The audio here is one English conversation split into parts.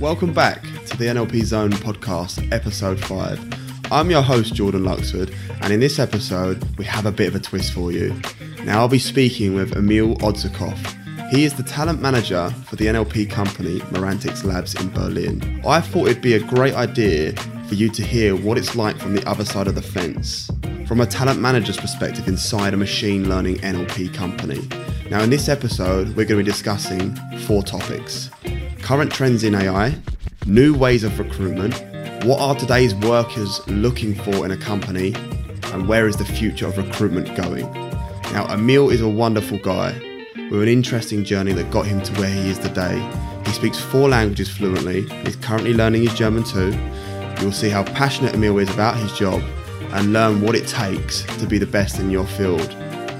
Welcome back to the NLP Zone podcast, episode 5. I'm your host, Jordan Luxford, and in this episode, we have a bit of a twist for you. Now, I'll be speaking with Emil Odzhakov. He is the talent manager for the NLP company Merantix Labs in Berlin. I thought it'd be a great idea for you to hear what it's like from the other side of the fence, from a talent manager's perspective inside a machine learning NLP company. Now, in this episode, we're going to be discussing four topics current trends in AI, new ways of recruitment, what are today's workers looking for in a company, and where is the future of recruitment going. Now, Emil is a wonderful guy with an interesting journey that got him to where he is today. He speaks four languages fluently, he's currently learning his German too. You'll see how passionate Emil is about his job and learn what it takes to be the best in your field.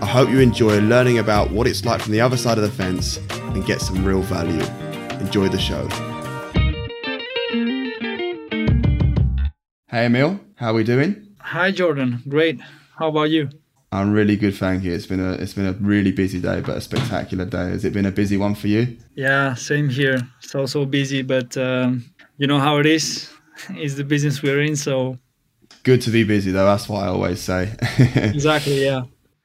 I hope you enjoy learning about what it's like from the other side of the fence and get some real value. Enjoy the show. Hey Emil, how are we doing? Hi Jordan, great. How about you? I'm really good, thank you. It's been a it's been a really busy day, but a spectacular day. Has it been a busy one for you? Yeah, same here. It's also busy, but um, you know how it is. It's the business we're in, so good to be busy though. That's what I always say. exactly. Yeah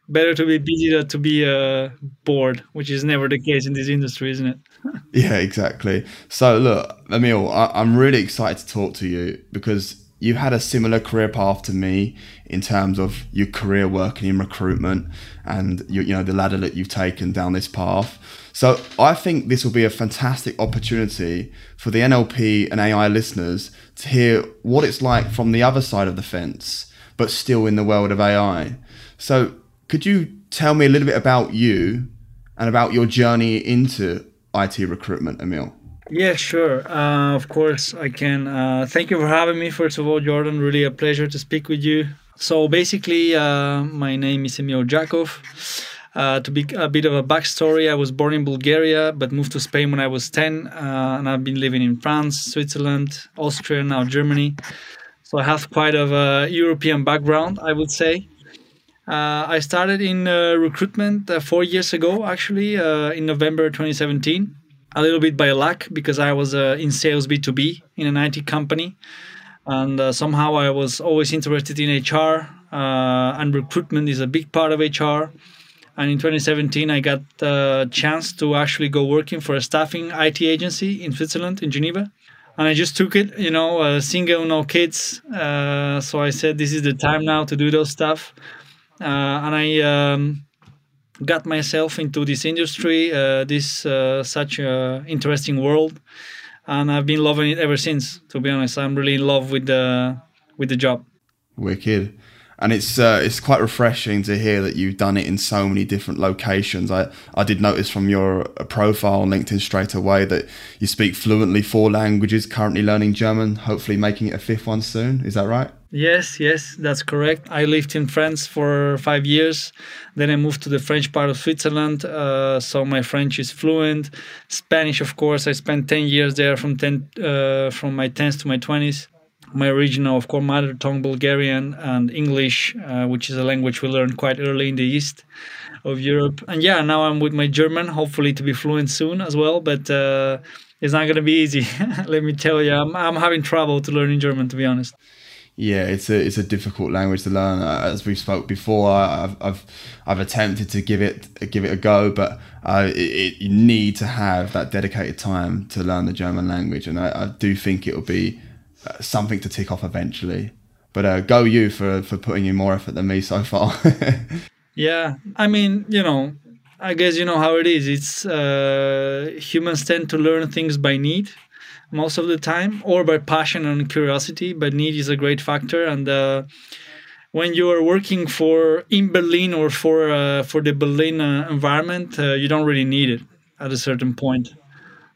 better to be busy than to be uh, bored, which is never the case in this industry, isn't it? yeah, exactly. So, look, Emil, I- am really excited to talk to you because you had a similar career path to me in terms of your career working in recruitment and you, you know the ladder that you've taken down this path. So I think this will be a fantastic opportunity for the NLP and AI listeners to hear what it's like from the other side of the fence, but still in the world of AI. So could you tell me a little bit about you and about your journey into IT recruitment, Emil? Yeah, sure. Uh, of course, I can. Uh, thank you for having me. First of all, Jordan, really a pleasure to speak with you. So basically, uh, my name is Emil Odzhakov. Uh, to be a bit of a backstory, I was born in Bulgaria but moved to Spain when I was 10, uh, and I've been living in France, Switzerland, Austria, now Germany. So I have quite of a European background, I would say. Uh, I started in uh, recruitment uh, four years ago, actually, uh, in November 2017. A little bit by luck because I was in sales B2B in an IT company. And somehow I was always interested in HR, and recruitment is a big part of HR. And in 2017, I got the chance to actually go working for a staffing IT agency in Switzerland, in Geneva and I just took it, you know, uh, single, no kids. Uh, so I said, this is the time now to do those stuff. Uh, and I um, got myself into this industry, uh, this uh, such interesting world, and I've been loving it ever since. To be honest, I'm really in love with the with the job. Wicked and it's uh, it's quite refreshing to hear that you've done it in so many different locations. I, I did notice from your profile on LinkedIn straight away that you speak fluently four languages, currently learning German, hopefully making it a fifth one soon. Is that right? Yes, yes, that's correct. I lived in France for five years. Then I moved to the French part of Switzerland, uh, so my French is fluent. Spanish, of course, I spent ten years there from ten uh, from my tens to my twenties my original, of course, mother tongue Bulgarian and English, uh, which is a language we learned quite early in the east of Europe. And yeah, now I'm with my German, hopefully to be fluent soon as well. But uh, it's not going to be easy. Let me tell you, I'm, I'm having trouble to learn German, to be honest. Yeah, it's a it's a difficult language to learn. Uh, as we spoke before, I've I've I've attempted to give it give it a go, but uh, it, it, you need to have that dedicated time to learn the German language, and I, I do think it will be something to tick off eventually. But uh, go you for for putting in more effort than me so far. yeah, I mean, you know, I guess you know how it is. It's uh, humans tend to learn things by need most of the time, or by passion and curiosity. But need is a great factor, and uh, when you are working for in Berlin or for uh, for the Berlin uh, environment, uh, you don't really need it at a certain point.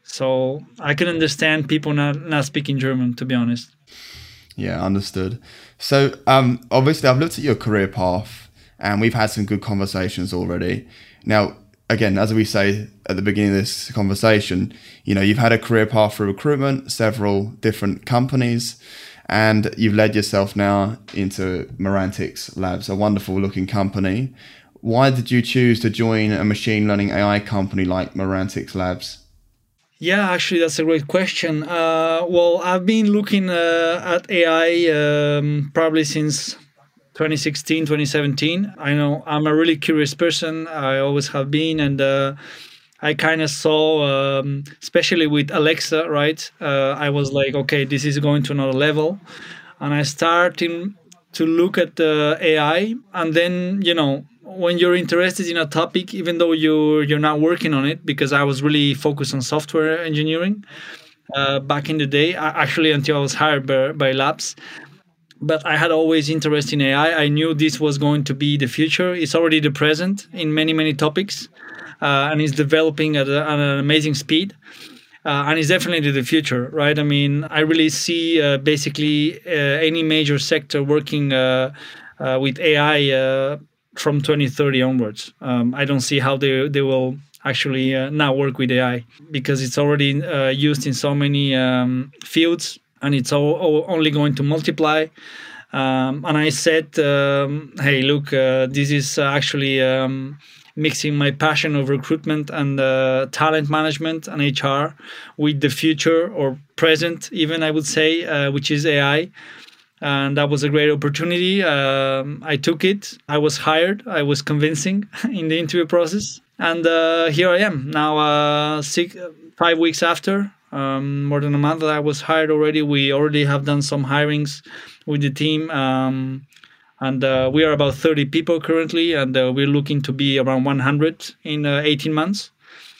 So I can understand people not not speaking German, to be honest. Yeah, understood. So um, obviously, I've looked at your career path, and we've had some good conversations already. Now, again, as we say at the beginning of this conversation, you know, you've had a career path for recruitment, several different companies, and you've led yourself now into Merantix Labs, a wonderful looking company. Why did you choose to join a machine learning AI company like Merantix Labs? Yeah, actually, that's a great question. Uh, well, I've been looking uh, at AI um, probably since 2016, 2017. I know I'm a really curious person. I always have been, and uh, I kind of saw, um, especially with Alexa, right? Uh, I was like, okay, this is going to another level, and I started to look at the AI, and then you know when you're interested in a topic, even though you're you're not working on it, because I was really focused on software engineering uh, back in the day, actually until I was hired by, by Labs. But I had always interest in AI. I knew this was going to be the future. It's already the present in many many topics, uh, and it's developing at, a, at an amazing speed. Uh, and it's definitely the future, right? I mean, I really see uh, basically uh, any major sector working uh, uh, with AI from 2030 onwards. Um, I don't see how they they will actually uh, now work with AI because it's already uh, used in so many um, fields and it's all, all only going to multiply. Um, and I said, um, hey, look, uh, this is actually um, mixing my passion of recruitment and uh, talent management and HR with the future or present, even I would say, uh, which is AI and that was a great opportunity. Um, I took it. I was hired. I was convincing in the interview process, and uh, here I am now. Uh, six, five weeks after, um, more than a month that I was hired already. We already have done some hirings with the team, um, and uh, we are about 30 people currently, and uh, we're looking to be around 100 in uh, 18 months.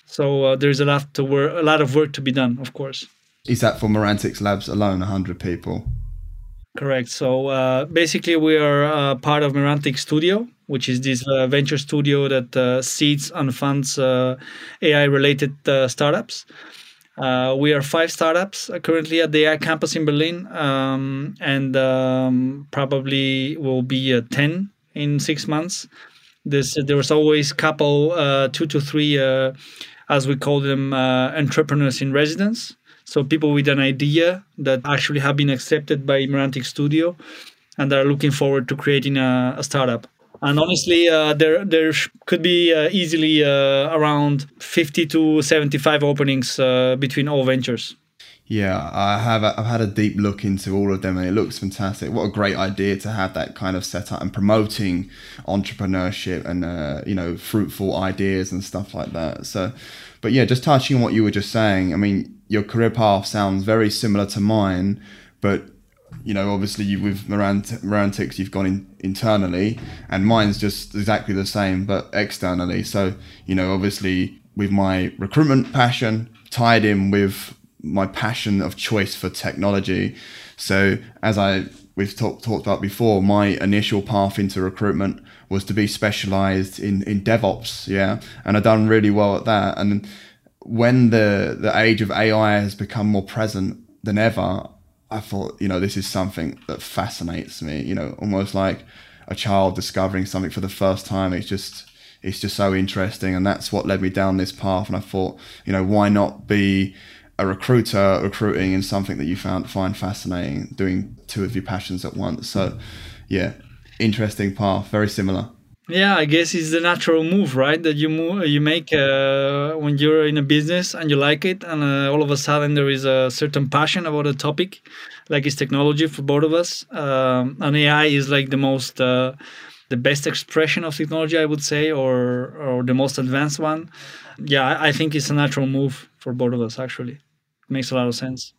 So uh, there's a lot to work, a lot of work to be done, of course. Is that for Merantix Labs alone, 100 people? Correct. So uh, basically, we are uh, part of Merantix Studio, which is this uh, venture studio that uh, seeds and funds uh, AI-related uh, startups. we are five startups currently at the AI campus in Berlin, um, and um, probably will be ten in six months. There's there was always a couple two to three, as we call them, entrepreneurs in residence so people with an idea that actually have been accepted by Merantix Studio and are looking forward to creating a, a startup. And honestly, uh, there there could be uh, easily uh, around 50 to 75 openings uh, between all ventures. Yeah, I have. I've had a deep look into all of them, and it looks fantastic. What a great idea to have that kind of setup and promoting entrepreneurship and uh, you know fruitful ideas and stuff like that. So, but yeah, just touching on what you were just saying. I mean, your career path sounds very similar to mine, but you know, obviously you with Merantix, you've gone in internally, and mine's just exactly the same, but externally. So, you know, obviously with my recruitment passion tied in with my passion of choice for technology. So, as I we've talked talked about before, my initial path into recruitment was to be specialized in in DevOps, yeah, and I've done really well at that, and when the the age of AI has become more present than ever, I thought, you know, this is something that fascinates me. You know, almost like a child discovering something for the first time. It's just it's just so interesting, and that's what led me down this path. And I thought, you know, why not be a recruiter recruiting in something that you found find fascinating, doing two of your passions at once. So, yeah, interesting path, very similar. Yeah, I guess it's the natural move, right? That you move, you make uh, when you're in a business and you like it, and uh, all of a sudden there is a certain passion about a topic, like it's technology for both of us. Um, and AI is like the most, uh, the best expression of technology, I would say, or or the most advanced one. Yeah, I think it's a natural move for both of us. Actually, it makes a lot of sense.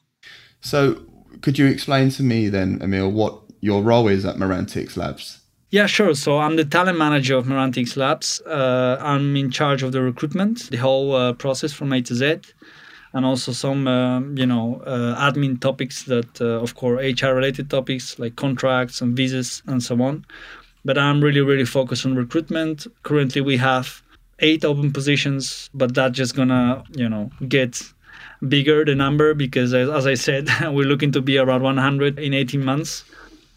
So, could you explain to me then, Emil, what your role is at Merantix Labs? Yeah, sure. So I'm the talent manager of Merantix Labs. Uh, I'm in charge of the recruitment, the whole uh, process from A to Z, and also some, uh, you know, uh, admin topics that, uh, of course, HR-related topics like contracts and visas and so on. But I'm really, really focused on recruitment. Currently, we have eight open positions, but that's just gonna, you know, get bigger the number because, as I said, we're looking to be around 100 in 18 months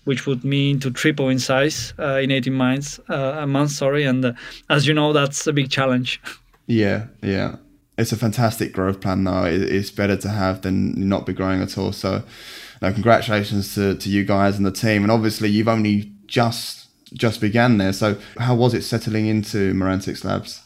which would mean to triple in size uh, in 18 months, uh, a month. Sorry, and uh, as you know, that's a big challenge. Yeah, yeah, it's a fantastic growth plan. Though it's better to have than not be growing at all. So, no, congratulations to, to you guys and the team. And obviously, you've only just just began there. So, how was it settling into Merantix Labs?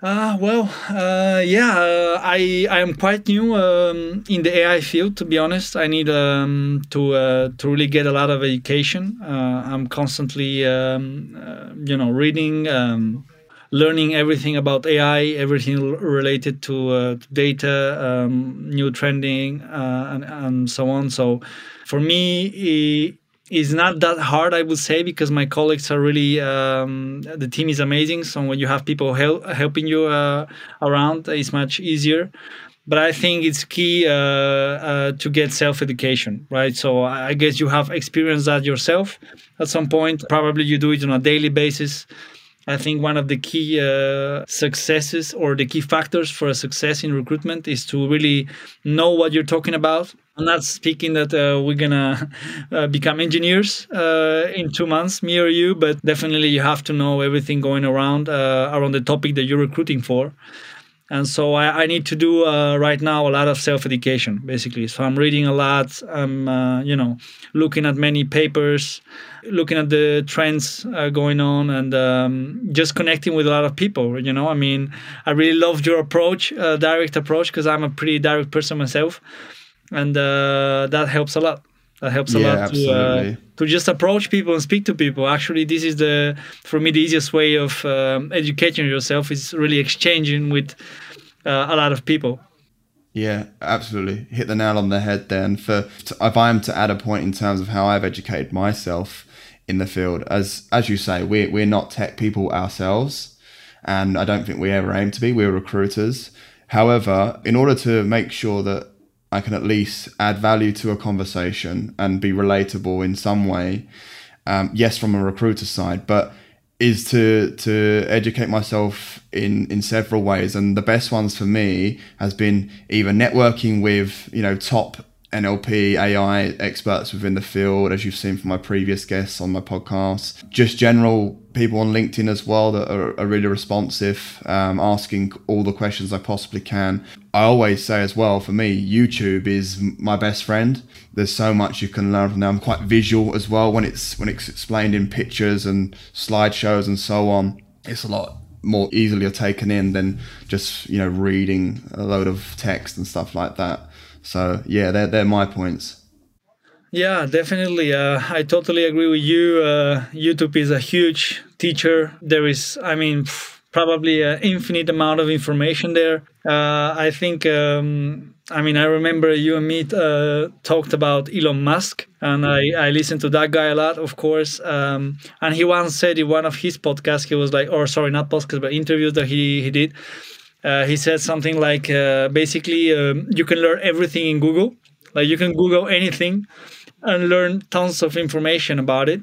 Uh, well, uh, yeah, uh, I I am quite new um, in the AI field. To be honest, I need um, to uh, to really get a lot of education. Uh, I'm constantly, um, uh, you know, reading, um, learning everything about AI, everything related to data, um, new trending, and, and so on. So, for me, is not that hard, I would say, because my colleagues are really um, the team is amazing. So when you have people help, helping you uh, around, it's much easier. But I think it's key uh, uh, to get self education, right? So I guess you have experienced that yourself at some point. Probably you do it on a daily basis. I think one of the key uh, successes or the key factors for a success in recruitment is to really know what you're talking about. I'm not speaking that uh, we're gonna uh, become engineers uh, in two months, me or you, but definitely you have to know everything going around uh, around the topic that you're recruiting for. And so I, I need to do uh, right now a lot of self-education basically. So i'm reading a lot. I'm uh, you know looking at many papers looking at the trends going on and um, just connecting with a lot of people you know? I mean i really loved your approach direct approach because i'm a pretty direct person myself and uh, that helps a lot. That helps a yeah, lot to, uh, to just approach people and speak to people. Actually this is the for me the easiest way of um, educating yourself is really exchanging with uh, a lot of people. Yeah absolutely. Hit the nail on the head then. For if i am to add a point in terms of how i've educated myself in the field as as you say we're, we're not tech people ourselves and i don't think we ever aim to be. We're recruiters. However in order to make sure that I can at least add value to a conversation and be relatable in some way. Um, yes, from a recruiter side, but is to to educate myself in in several ways, and the best ones for me has been either networking with you know top NLP, AI experts within the field, as you've seen from my previous guests on my podcast. Just general people on LinkedIn as well that are, are really responsive, um, asking all the questions I possibly can. I always say as well, for me, YouTube is my best friend. There's so much you can learn from there. I'm quite visual as well when it's when it's explained in pictures and slideshows and so on. It's a lot more easily taken in than just you know reading a load of text and stuff like that. So yeah, they're they're my points. Yeah, definitely. Uh, I totally agree with you. Uh, YouTube is a huge teacher. There is, I mean, probably an infinite amount of information there. Uh, I think, um, I mean, I remember you and me uh, talked about Elon Musk, and I, I listened to that guy a lot, of course. Um, and he once said in one of his podcasts, he was like, or sorry, not podcasts, but interviews that he, he did uh, he said something like uh, basically um, you can learn everything in Google. Like you can Google anything and learn tons of information about it.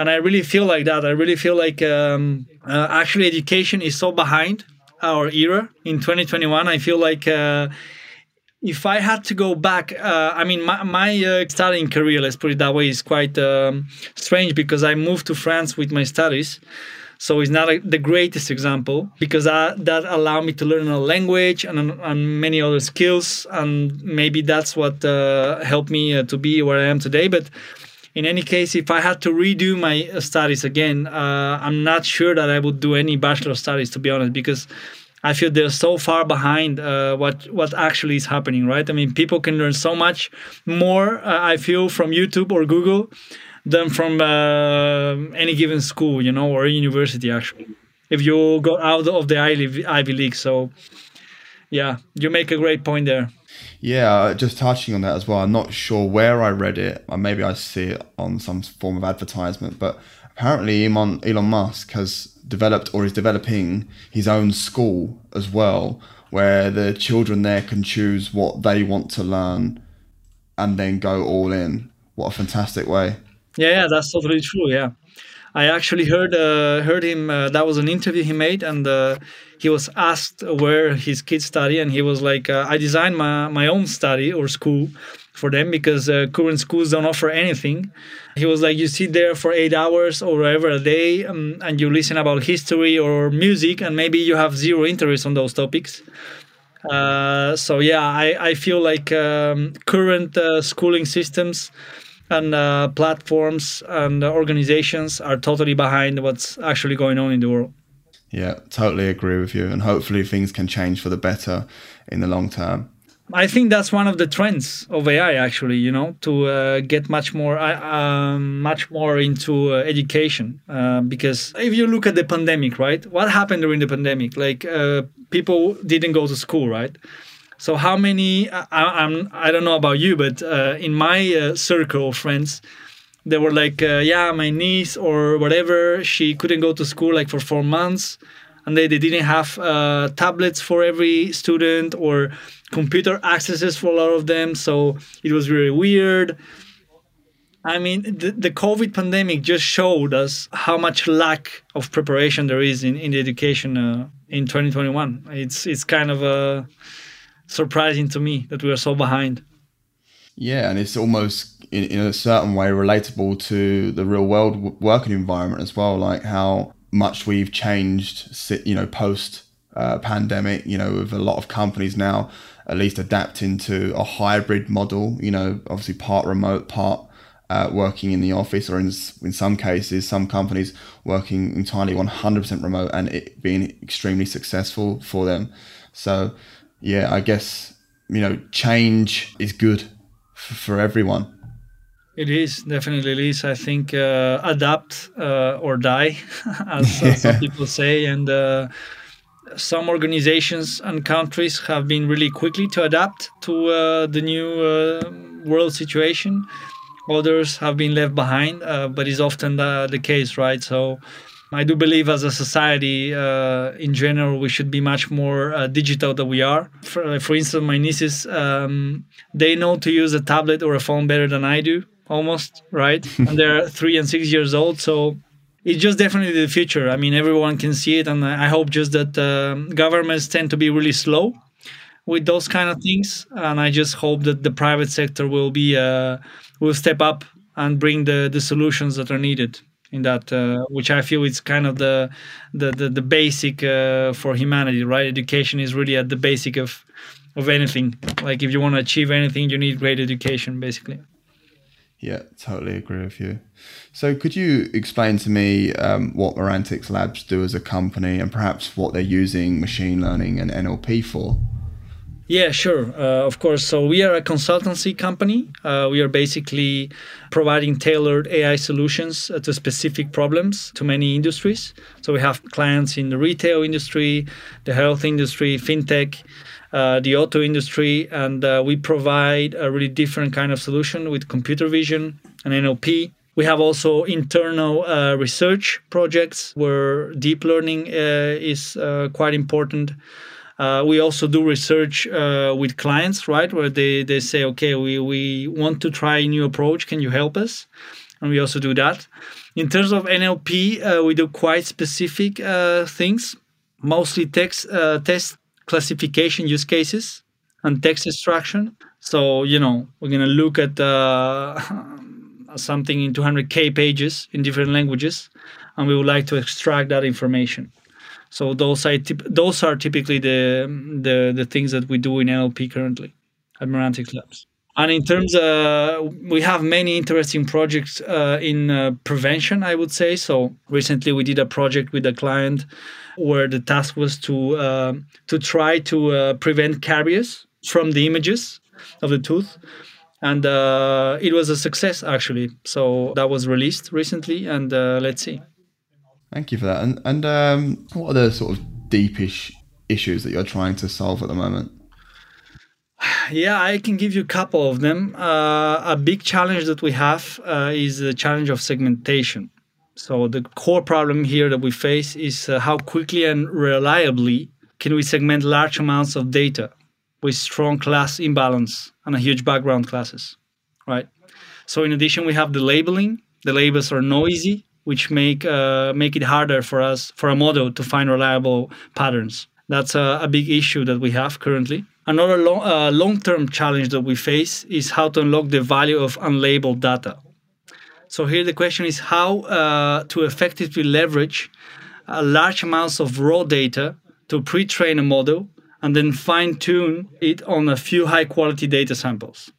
And I really feel like that. I really feel like um, uh, actually education is so behind our era in 2021. I feel like uh, if I had to go back, uh, I mean, my, my uh, studying career, let's put it that way, is quite um, strange because I moved to France with my studies. So it's not a, the greatest example because that, that allowed me to learn a language and, and many other skills. And maybe that's what uh, helped me uh, to be where I am today. But in any case, if I had to redo my studies again, uh, I'm not sure that I would do any bachelor studies, to be honest, because I feel they're so far behind uh, what what actually is happening, right? I mean, people can learn so much more. Uh, I feel from YouTube or Google than from uh, any given school, you know, or university actually. If you go out of the Ivy League, so yeah, you make a great point there. Yeah, uh, just touching on that as well. I'm not sure where I read it, or maybe I see it on some form of advertisement, but apparently Elon, Elon Musk has developed or is developing his own school as well, where the children there can choose what they want to learn and then go all in. What a fantastic way! Yeah, yeah, that's totally true. Yeah, I actually heard uh, heard him. Uh, that was an interview he made, and uh, he was asked where his kids study, and he was like, uh, "I designed my my own study or school for them because uh, current schools don't offer anything." He was like, "You sit there for eight hours or whatever a day, um, and you listen about history or music, and maybe you have zero interest on those topics." Uh, so yeah, I, I feel like um, current schooling systems and uh, platforms and organizations are totally behind what's actually going on in the world. Yeah, totally agree with you, and hopefully things can change for the better in the long term. I think that's one of the trends of AI, actually. You know, to uh, get much more, uh, um, much more into uh, education. Uh, because if you look at the pandemic, right? What happened during the pandemic? Like uh, people didn't go to school, right? So how many? I, I'm I don't know about you, but uh, in my circle of friends, they were like, yeah, my niece or whatever, she couldn't go to school like for four months, and they, they didn't have tablets for every student or computer accesses for a lot of them. So it was really weird. I mean, the, the COVID pandemic just showed us how much lack of preparation there is in, in the education uh, in 2021. It's it's kind of uh, surprising to me that we are so behind. Yeah, and it's almost in, in a certain way relatable to the real world working environment as well, like how much we've changed, you know, post uh, pandemic. You know, with a lot of companies now at least adapting to a hybrid model, you know, obviously part remote, part uh, working in the office, or in, in some cases, some companies working entirely 100% remote and it being extremely successful for them. So, yeah, I guess, you know, change is good f- for everyone. It is definitely it is. I think uh, adapt uh, or die, as, as some people say, and uh, some organizations and countries have been really quickly to adapt to uh, the new uh, world situation. Others have been left behind, uh, but it's often the, the, case, right? So I do believe as a society, uh, in general, we should be much more uh, digital than we are. For, for instance, my nieces, um, they know to use a tablet or a phone better than I do, almost, right? and they're three and six years old. So it's just definitely the future. I mean, everyone can see it, and I hope just that uh, governments tend to be really slow with those kind of things, and I just hope that the private sector will be uh, will step up and bring the the solutions that are needed in that, uh, which I feel is kind of the the the, the basic uh, for humanity, right? Education is really at the basic of of anything. Like if you want to achieve anything, you need great education, basically. Yeah, totally agree with you. So, could you explain to me um, what Merantix Labs do as a company and perhaps what they're using machine learning and NLP for? Yeah, sure. Uh, of course. So, we are a consultancy company. Uh, we are basically providing tailored AI solutions uh, to specific problems to many industries. So, we have clients in the retail industry, the health industry, fintech uh, the auto industry, and uh, we provide a really different kind of solution with computer vision and NLP. We have also internal uh, research projects where deep learning uh, is uh, quite important. Uh, we also do research with clients, right, where they, they say, okay, we, we want to try a new approach. Can you help us? And we also do that. In terms of NLP, we do quite specific things, mostly text, test classification use cases and text extraction. So, you know, we're going to look at uh, something in 200K pages in different languages, and we would like to extract that information. So those are, those are typically the, the, the things that we do in NLP currently at Merantix Labs. And in terms, uh, we have many interesting projects uh, in uh, prevention, I would say. So recently, we did a project with a client where the task was to uh, to try to uh, prevent caries from the images of the tooth, and uh, it was a success actually. So that was released recently, and let's see. Thank you for that. And and um, what are the sort of deepish issues that you're trying to solve at the moment? Yeah, I can give you a couple of them. Uh, a big challenge that we have uh, is the challenge of segmentation. So the core problem here that we face is uh, how quickly and reliably can we segment large amounts of data with strong class imbalance and a huge background classes, right? So in addition, we have the labeling. The labels are noisy, which make uh, make it harder for us for a model to find reliable patterns. That's a, a big issue that we have currently. Another long, uh, long-term challenge that we face is how to unlock the value of unlabeled data. So here the question is how uh, to effectively leverage uh, large amounts of raw data to pre-train a model and then fine tune it on a few high quality data samples.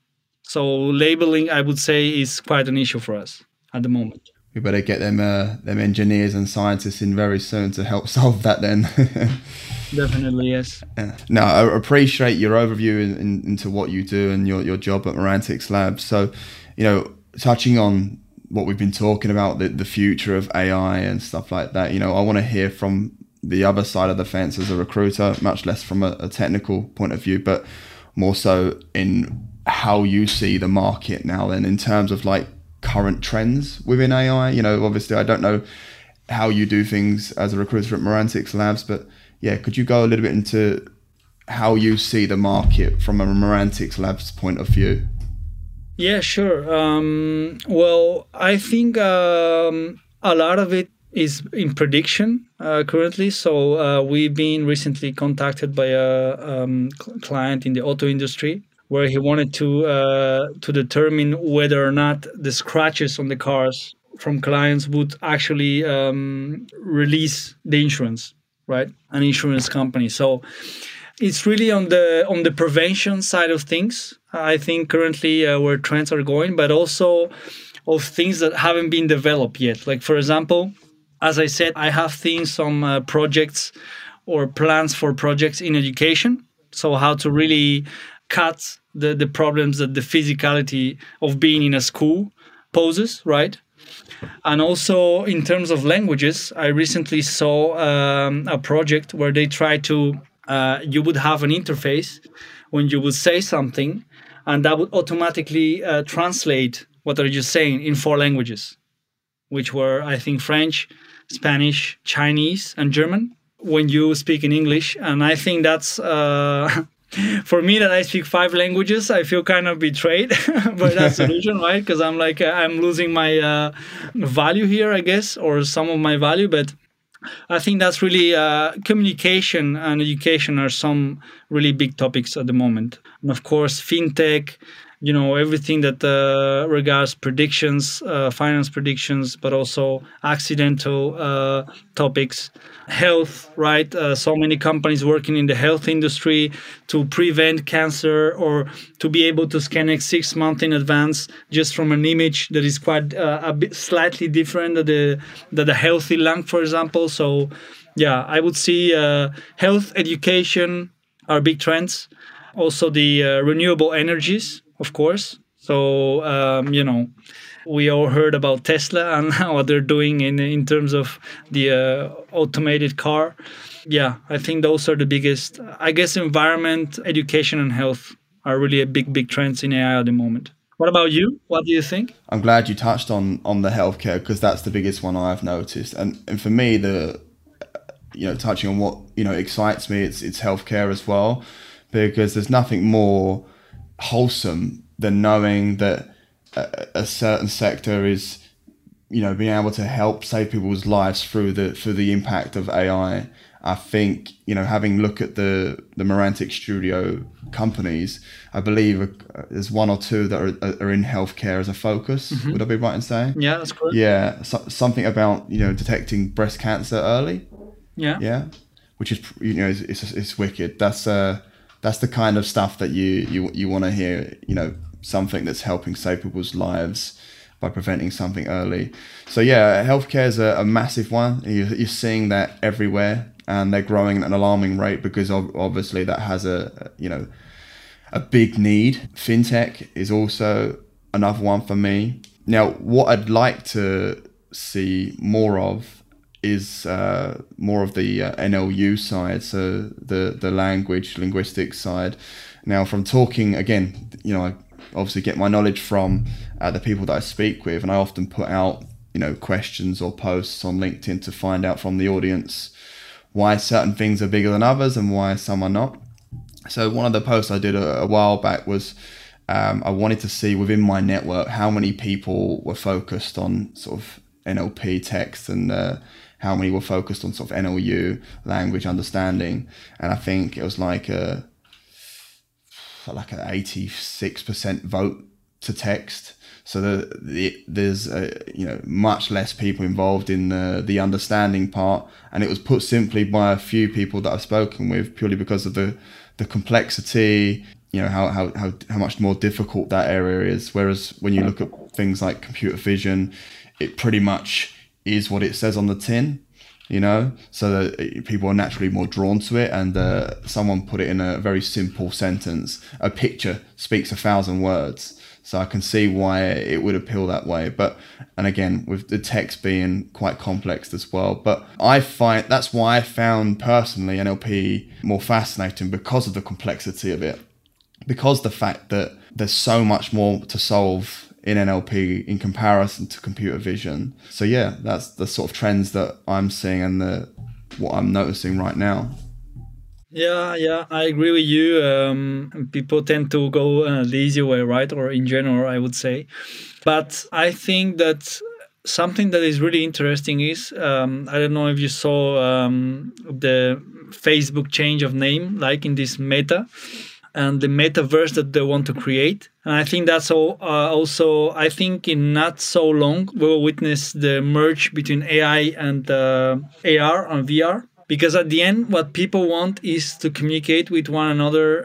So labeling, I would say, is quite an issue for us at the moment. We better get them uh, them engineers and scientists in very soon to help solve that. Then. Definitely, yes. Yeah. No, I appreciate your overview in, in, into what you do and your, your job at Merantix Labs. So, you know, touching on what we've been talking about, the, the future of AI and stuff like that, you know, I want to hear from the other side of the fence as a recruiter, much less from a, a technical point of view, but more so in how you see the market now and in terms of like current trends within AI. You know, obviously, I don't know how you do things as a recruiter at Merantix Labs, but yeah, could you go a little bit into how you see the market from a Merantix Labs point of view? Yeah, sure. Um, well, I think um, a lot of it is in prediction uh, currently. So uh, we've been recently contacted by a um, client in the auto industry where he wanted to uh, to determine whether or not the scratches on the cars from clients would actually um, release the insurance, right? An insurance company. So it's really on the on the prevention side of things. I think currently uh, where trends are going, but also of things that haven't been developed yet. Like for example, as I said, I have seen some uh, projects or plans for projects in education. So how to really cut the the problems that the physicality of being in a school poses, right? And also in terms of languages, I recently saw um, a project where they try to uh, you would have an interface when you would say something, and that would automatically uh, translate what are you saying in four languages, which were I think French, Spanish, Chinese, and German. When you speak in English, and I think that's uh, for me that I speak five languages, I feel kind of betrayed by that solution, right? Because I'm like I'm losing my uh, value here, I guess, or some of my value. But I think that's really uh, communication and education are some really big topics at the moment, and of course, fintech you know everything that uh, regards predictions uh, finance predictions but also accidental uh, topics. Health right? Uh, so many companies working in the health industry to prevent cancer or to be able to scan it six months in advance just from an image that is quite uh, a bit slightly different than the than the healthy lung for example. So yeah i would see uh, health education are big trends. Also the renewable energies of course. So um, you know, we all heard about Tesla and what they're doing in in terms of the uh, automated car. Yeah, I think those are the biggest. I guess environment, education, and health are really a big big trends in AI at the moment. What about you? What do you think? I'm glad you touched on on the healthcare because that's the biggest one I've noticed, and and for me the you know touching on what you know excites me it's it's healthcare as well because there's nothing more wholesome than knowing that a, a, certain sector is you know being able to help save people's lives through the through the impact of AI. I think you know having look at the the Merantix Studio companies, I believe uh, there's one or two that are, are in healthcare as a focus. Mm-hmm. Would I be right in saying? Yeah, that's correct. Yeah, so, something about you know detecting breast cancer early. Yeah. Yeah, which is you know it's it's, it's wicked. That's uh that's the kind of stuff that you you you want to hear. You know, something that's helping save people's lives by preventing something early. So yeah, healthcare is a, a massive one. You're, you're, seeing that everywhere, and they're growing at an alarming rate because obviously that has a you know a big need. FinTech is also another one for me. Now, what I'd like to see more of is uh, more of the uh, NLU side, so the the language linguistics side. Now, from talking again, you know, I obviously get my knowledge from uh, the people that I speak with, and I often put out you know questions or posts on LinkedIn to find out from the audience why certain things are bigger than others and why some are not. So one of the posts I did a, a while back was. Um, I wanted to see within my network how many people were focused on sort of NLP text and uh, how many were focused on sort of NLU language understanding, and I think it was like a like an eighty six percent vote to text. So the, the, there's uh, you know much less people involved in the the understanding part, and it was put simply by a few people that I've spoken with purely because of the the complexity. You know how, how, how, how much more difficult that area is. Whereas when you look at things like computer vision, it pretty much is what it says on the tin you know, so that people are naturally more drawn to it. And uh, someone put it in a very simple sentence: a picture speaks a thousand words. So I can see why it would appeal that way. But and again, with the text being quite complex as well. But I find that's why I found personally NLP more fascinating because of the complexity of it, because the fact that there's so much more to solve in NLP in comparison to computer vision. So yeah, that's the sort of trends that I'm seeing and the what I'm noticing right now. Yeah, yeah, I agree with you. Um, people tend to go uh, the easy way, right? Or in general, I would say. But I think that something that is really interesting is um, I don't know if you saw um, the Facebook change of name, like in this Meta and the metaverse that they want to create. And I think that's all, uh, also, I think in not so long, we will witness the merge between AI and uh, AR and VR. Because at the end, what people want is to communicate with one another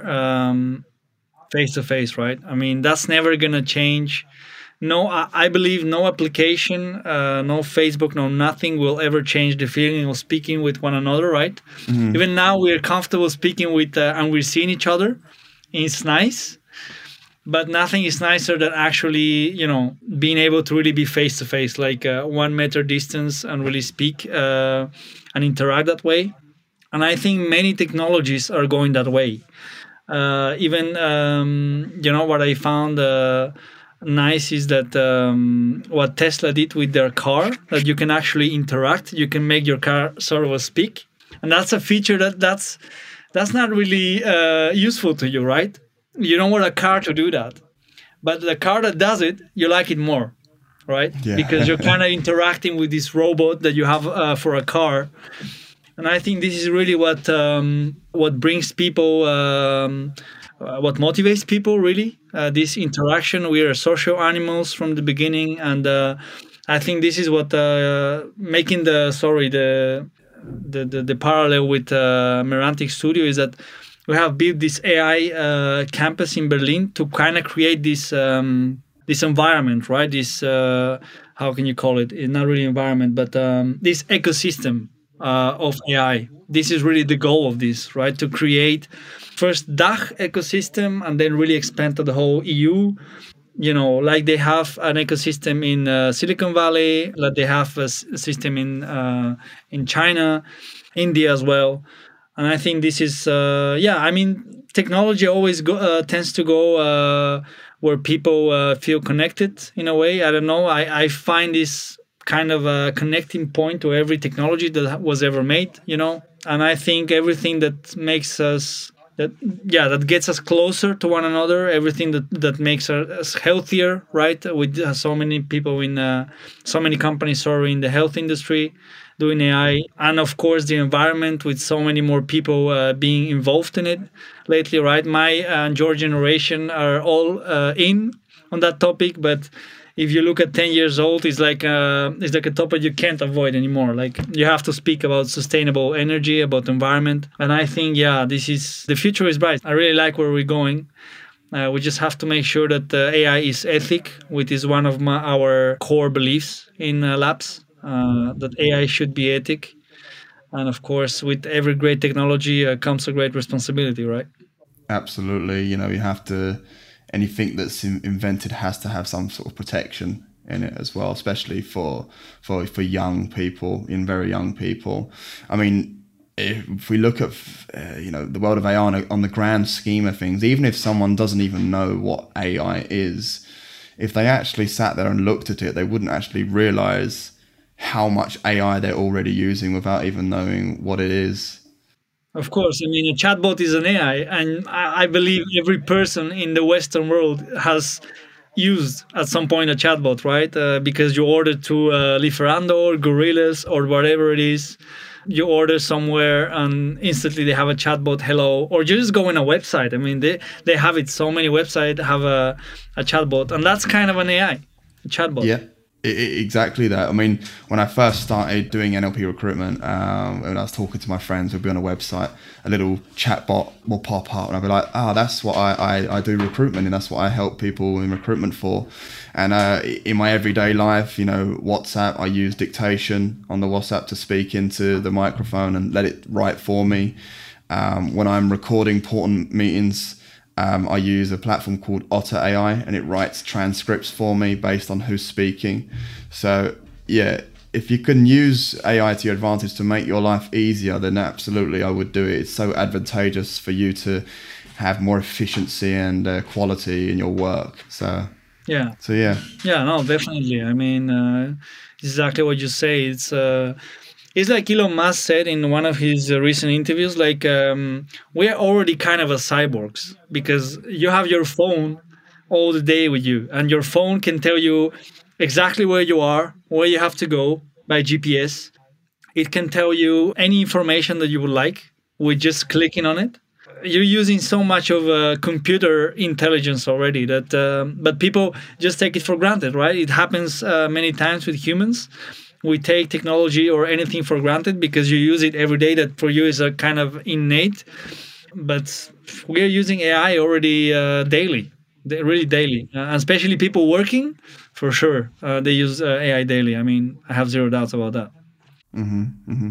face to face, right? I mean, that's never going to change no I, I, believe no application uh, no facebook no nothing will ever change the feeling of speaking with one another right? Mm-hmm. even now we're comfortable speaking with uh, and we're seeing each other. It's nice but nothing is nicer than actually you know being able to really be face to face like uh, one meter distance and really speak uh, and interact that way. And i think many technologies are going that way. Uh, even um, you know what i found uh, nice is that um, what Tesla did with their car that you can actually interact. You can make your car sort of speak, and that's a feature that that's that's not really uh, useful to you, right? You don't want a car to do that, but the car that does it, you like it more, right? Yeah. Because you're kind of interacting with this robot that you have uh, for a car. And I think this is really what um, what brings people um, uh, what motivates people really uh, this interaction we are social animals from the beginning and uh, i think this is what uh, making the sorry the the, the, the parallel with uh, Merantix Studio is that we have built this AI uh, campus in Berlin to kind of create this um, this environment, right? This how can you call it? It's not really environment, but um, this ecosystem of AI. This is really the goal of this, right? To create first DACH ecosystem and then really expand to the whole EU. You know, like they have an ecosystem in uh, Silicon Valley, like they have a system in uh, in China, India as well. And I think this is, uh, yeah, I mean, technology always go, uh, tends to go uh, where people uh, feel connected in a way. I don't know. I, I find this kind of a connecting point to every technology that was ever made, you know. And I think everything that makes us that yeah that gets us closer to one another. Everything that that makes us healthier right? With uh, so many people in uh, so many companies sorry in the health industry doing ai and of course the environment with so many more people uh, being involved in it lately right? My and your generation are all uh, in on that topic but if you look at 10 years old it's like uh, it's like a topic you can't avoid anymore like you have to speak about sustainable energy about environment and i think yeah this is the future is bright i really like where we're going uh, we just have to make sure that uh, AI is ethic, which is one of my, our core beliefs in uh, labs. Uh, that AI should be ethic, and of course, with every great technology uh, comes a great responsibility, right? Absolutely. You know, you have to anything that's invented has to have some sort of protection in it as well, especially for for for young people, in very young people. I mean, if we look at uh, you know the world of AI on, on the grand scheme of things, even if someone doesn't even know what AI is, if they actually sat there and looked at it, they wouldn't actually realize how much AI they're already using without even knowing what it is. Of course, I mean a chatbot is an AI, and I, believe every person in the Western world has used at some point a chatbot, right? Uh, because you order to uh, Lieferando or Gorillas or whatever it is. You order somewhere and instantly they have a chatbot hello, or you just go on a website. I mean, they, they have it. So many websites have a, a chatbot, and that's kind of an AI, a chatbot. Yeah. It, exactly that. I mean, when I first started doing NLP recruitment, um, when I was talking to my friends, we'd be on a website, a little chat bot will pop up, and I'd be like, "Ah, oh, that's what I, I, I, do recruitment, and that's what I help people in recruitment for." And uh, in my everyday life, you know, WhatsApp, I use dictation on the WhatsApp to speak into the microphone and let it write for me. Um, when I'm recording important meetings, um, I use a platform called Otter AI, and it writes transcripts for me based on who's speaking. So yeah, if you can use AI to your advantage to make your life easier, then absolutely I would do it. It's so advantageous for you to have more efficiency and uh, quality in your work. So yeah. So yeah. Yeah. No, definitely. I mean, uh, exactly what you say. It's. Uh, it's like Elon Musk said in one of his uh, recent interviews, like um, we're already kind of a cyborgs because you have your phone all the day with you, and your phone can tell you exactly where you are, where you have to go by GPS. It can tell you any information that you would like with just clicking on it. You're using so much of uh, computer intelligence already that, uh, but people just take it for granted, right? It happens uh, many times with humans we take technology or anything for granted because you use it every day that for you is a kind of innate. But we're using ai already uh, daily really daily. Uh, especially people working for sure uh, they use uh, ai daily. I mean i have zero doubts about that. Mm-hmm, mm-hmm.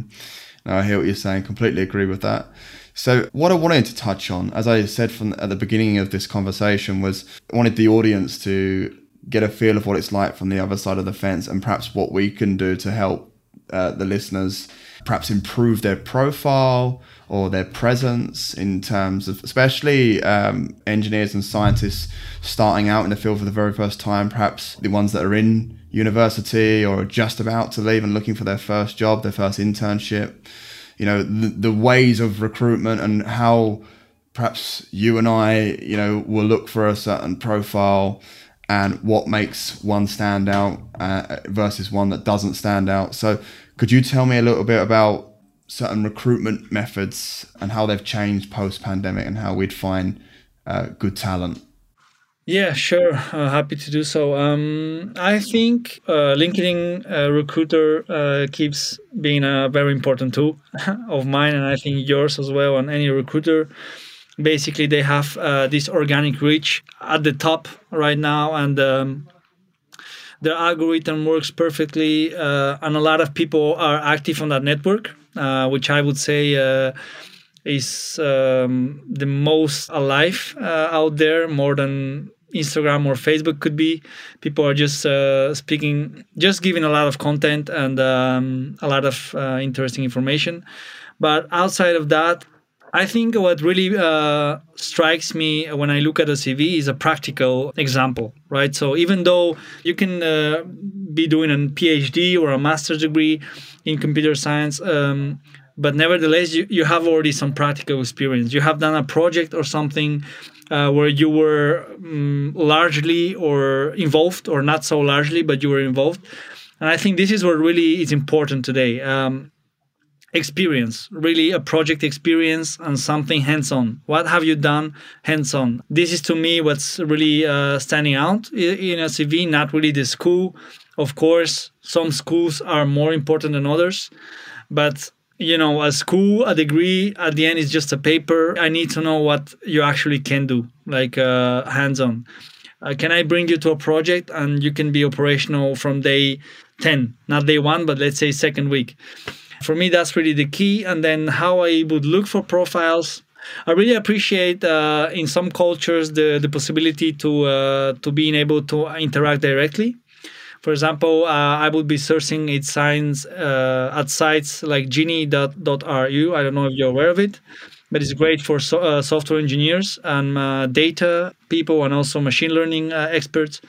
No, i hear what you're saying. Completely agree with that. So what I wanted to touch on, as I said from at the beginning of this conversation, was I wanted the audience to get a feel of what it's like from the other side of the fence and perhaps what we can do to help uh, the listeners perhaps improve their profile or their presence in terms of especially um, engineers and scientists starting out in the field for the very first time perhaps the ones that are in university or just about to leave and looking for their first job their first internship. You know the, the ways of recruitment and how perhaps you and i you know will look for a certain profile and what makes one stand out uh, versus one that doesn't stand out. So, could you tell me a little bit about certain recruitment methods and how they've changed post pandemic and how we'd find uh, good talent? Yeah, sure. Uh, happy to do so. Um, I think uh, LinkedIn uh, Recruiter uh, keeps being a very important tool of mine, and I think yours as well, and any recruiter basically they have uh, this organic reach at the top right now and um, their algorithm works perfectly uh, and a lot of people are active on that network uh, which i would say uh, is um, the most alive uh, out there more than instagram or facebook could be. People are just uh, speaking just giving a lot of content and um, a lot of interesting information. But outside of that I think what really uh, strikes me when I look at a CV is a practical example, right? So even though you can uh, be doing a PhD or a master's degree in computer science, um, but nevertheless, you, you have already some practical experience. You have done a project or something uh, where you were um, largely or involved, or not so largely, but you were involved. And I think this is what really is important today. Um, experience, really a project experience and something hands on. What have you done hands on? This is to me what's really uh, standing out in a CV, not really the school. Of course, some schools are more important than others, but you know, a school, a degree, at the end is just a paper. I need to know what you actually can do, like uh, hands on. Uh, can I bring you to a project and you can be operational from day 10, not day one, but let's say second week? For me, that's really the key. And then how I would look for profiles. I really appreciate uh, in some cultures the, the possibility to uh, to being able to interact directly. For example, uh, I would be searching its signs uh, at sites like genie.ru. I don't know if you're aware of it, but it's great for so, uh, software engineers and uh, data people and also machine learning experts.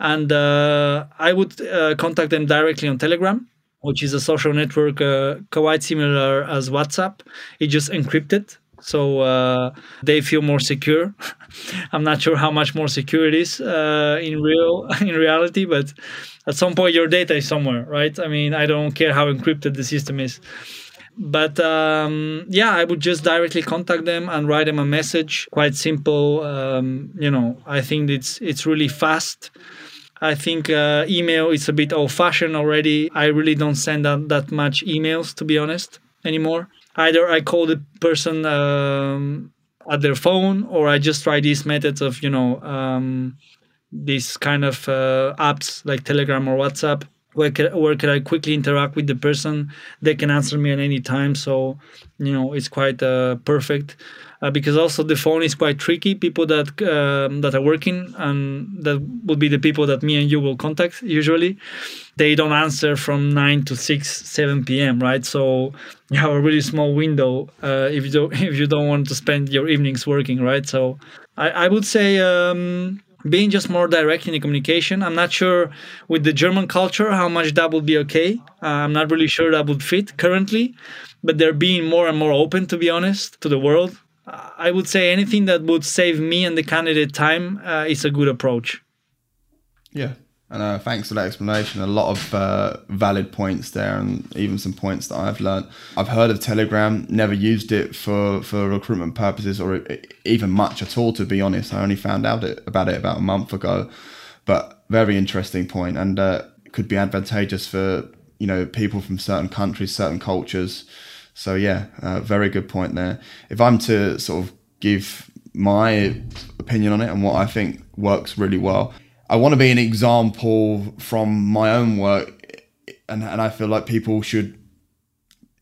And I would contact them directly on Telegram which is a social network uh, quite similar as WhatsApp. It's just encrypted. so uh, they feel more secure. I'm not sure how much more secure it is uh, in real in reality, but at some point your data is somewhere, right? I mean, I don't care how encrypted the system is. But um, yeah, I would just directly contact them and write them a message. Quite simple. Um, you know, I think it's it's really fast. I think uh, email is a bit old fashioned already. I really don't send out that much emails, to be honest, anymore. Either I call the person um, at their phone or I just try these methods of, you know, um, these kind of uh, apps like Telegram or WhatsApp where can, where can I quickly interact with the person? They can answer me at any time, so you know it's quite uh, perfect. Uh, because also the phone is quite tricky. People that um, that are working and that would be the people that me and you will contact usually. They don't answer from nine to six, seven p.m. Right, so you have a really small window uh, if you don't if you don't want to spend your evenings working. Right, so I, I would say. Um, being just more direct in the communication. I'm not sure with the German culture how much that would be okay. Uh, I'm not really sure that would fit currently, but they're being more and more open, to be honest, to the world. I would say anything that would save me and the candidate time uh, is a good approach. Yeah, and uh, thanks for that explanation. A lot of uh, valid points there, and even some points that I've learned. I've heard of Telegram, never used it for, for recruitment purposes or even much at all, to be honest. I only found out it, about it about a month ago. But very interesting point, and uh, could be advantageous for you know people from certain countries, certain cultures. So yeah, uh, very good point there. If I'm to sort of give my opinion on it and what I think works really well, I want to be an example from my own work, and and I feel like people should,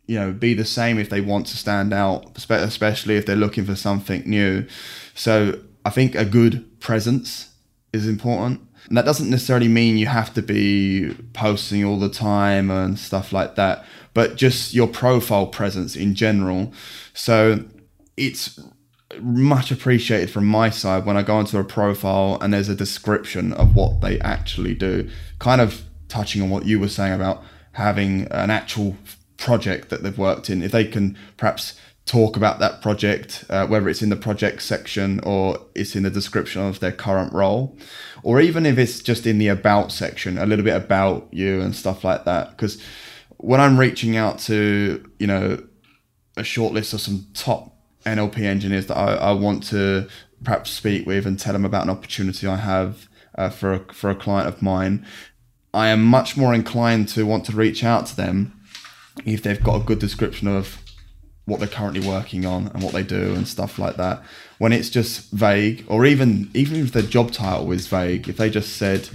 you know, be the same if they want to stand out, especially if they're looking for something new. So I think a good presence is important. And that doesn't necessarily mean you have to be posting all the time and stuff like that, but just your profile presence in general. So it's much appreciated from my side when I go into a profile and there's a description of what they actually do. Kind of touching on what you were saying about having an actual project that they've worked in. If they can perhaps talk about that project, uh, whether it's in the project section or it's in the description of their current role, or even if it's just in the about section, a little bit about you and stuff like that. Because when I'm reaching out to, you know, a short list of some top NLP engineers that I, I want to perhaps speak with and tell them about an opportunity I have uh, for a, for a client of mine, I am much more inclined to want to reach out to them if they've got a good description of what they're currently working on and what they do and stuff like that. When it's just vague, or even even if the job title is vague, if they just said,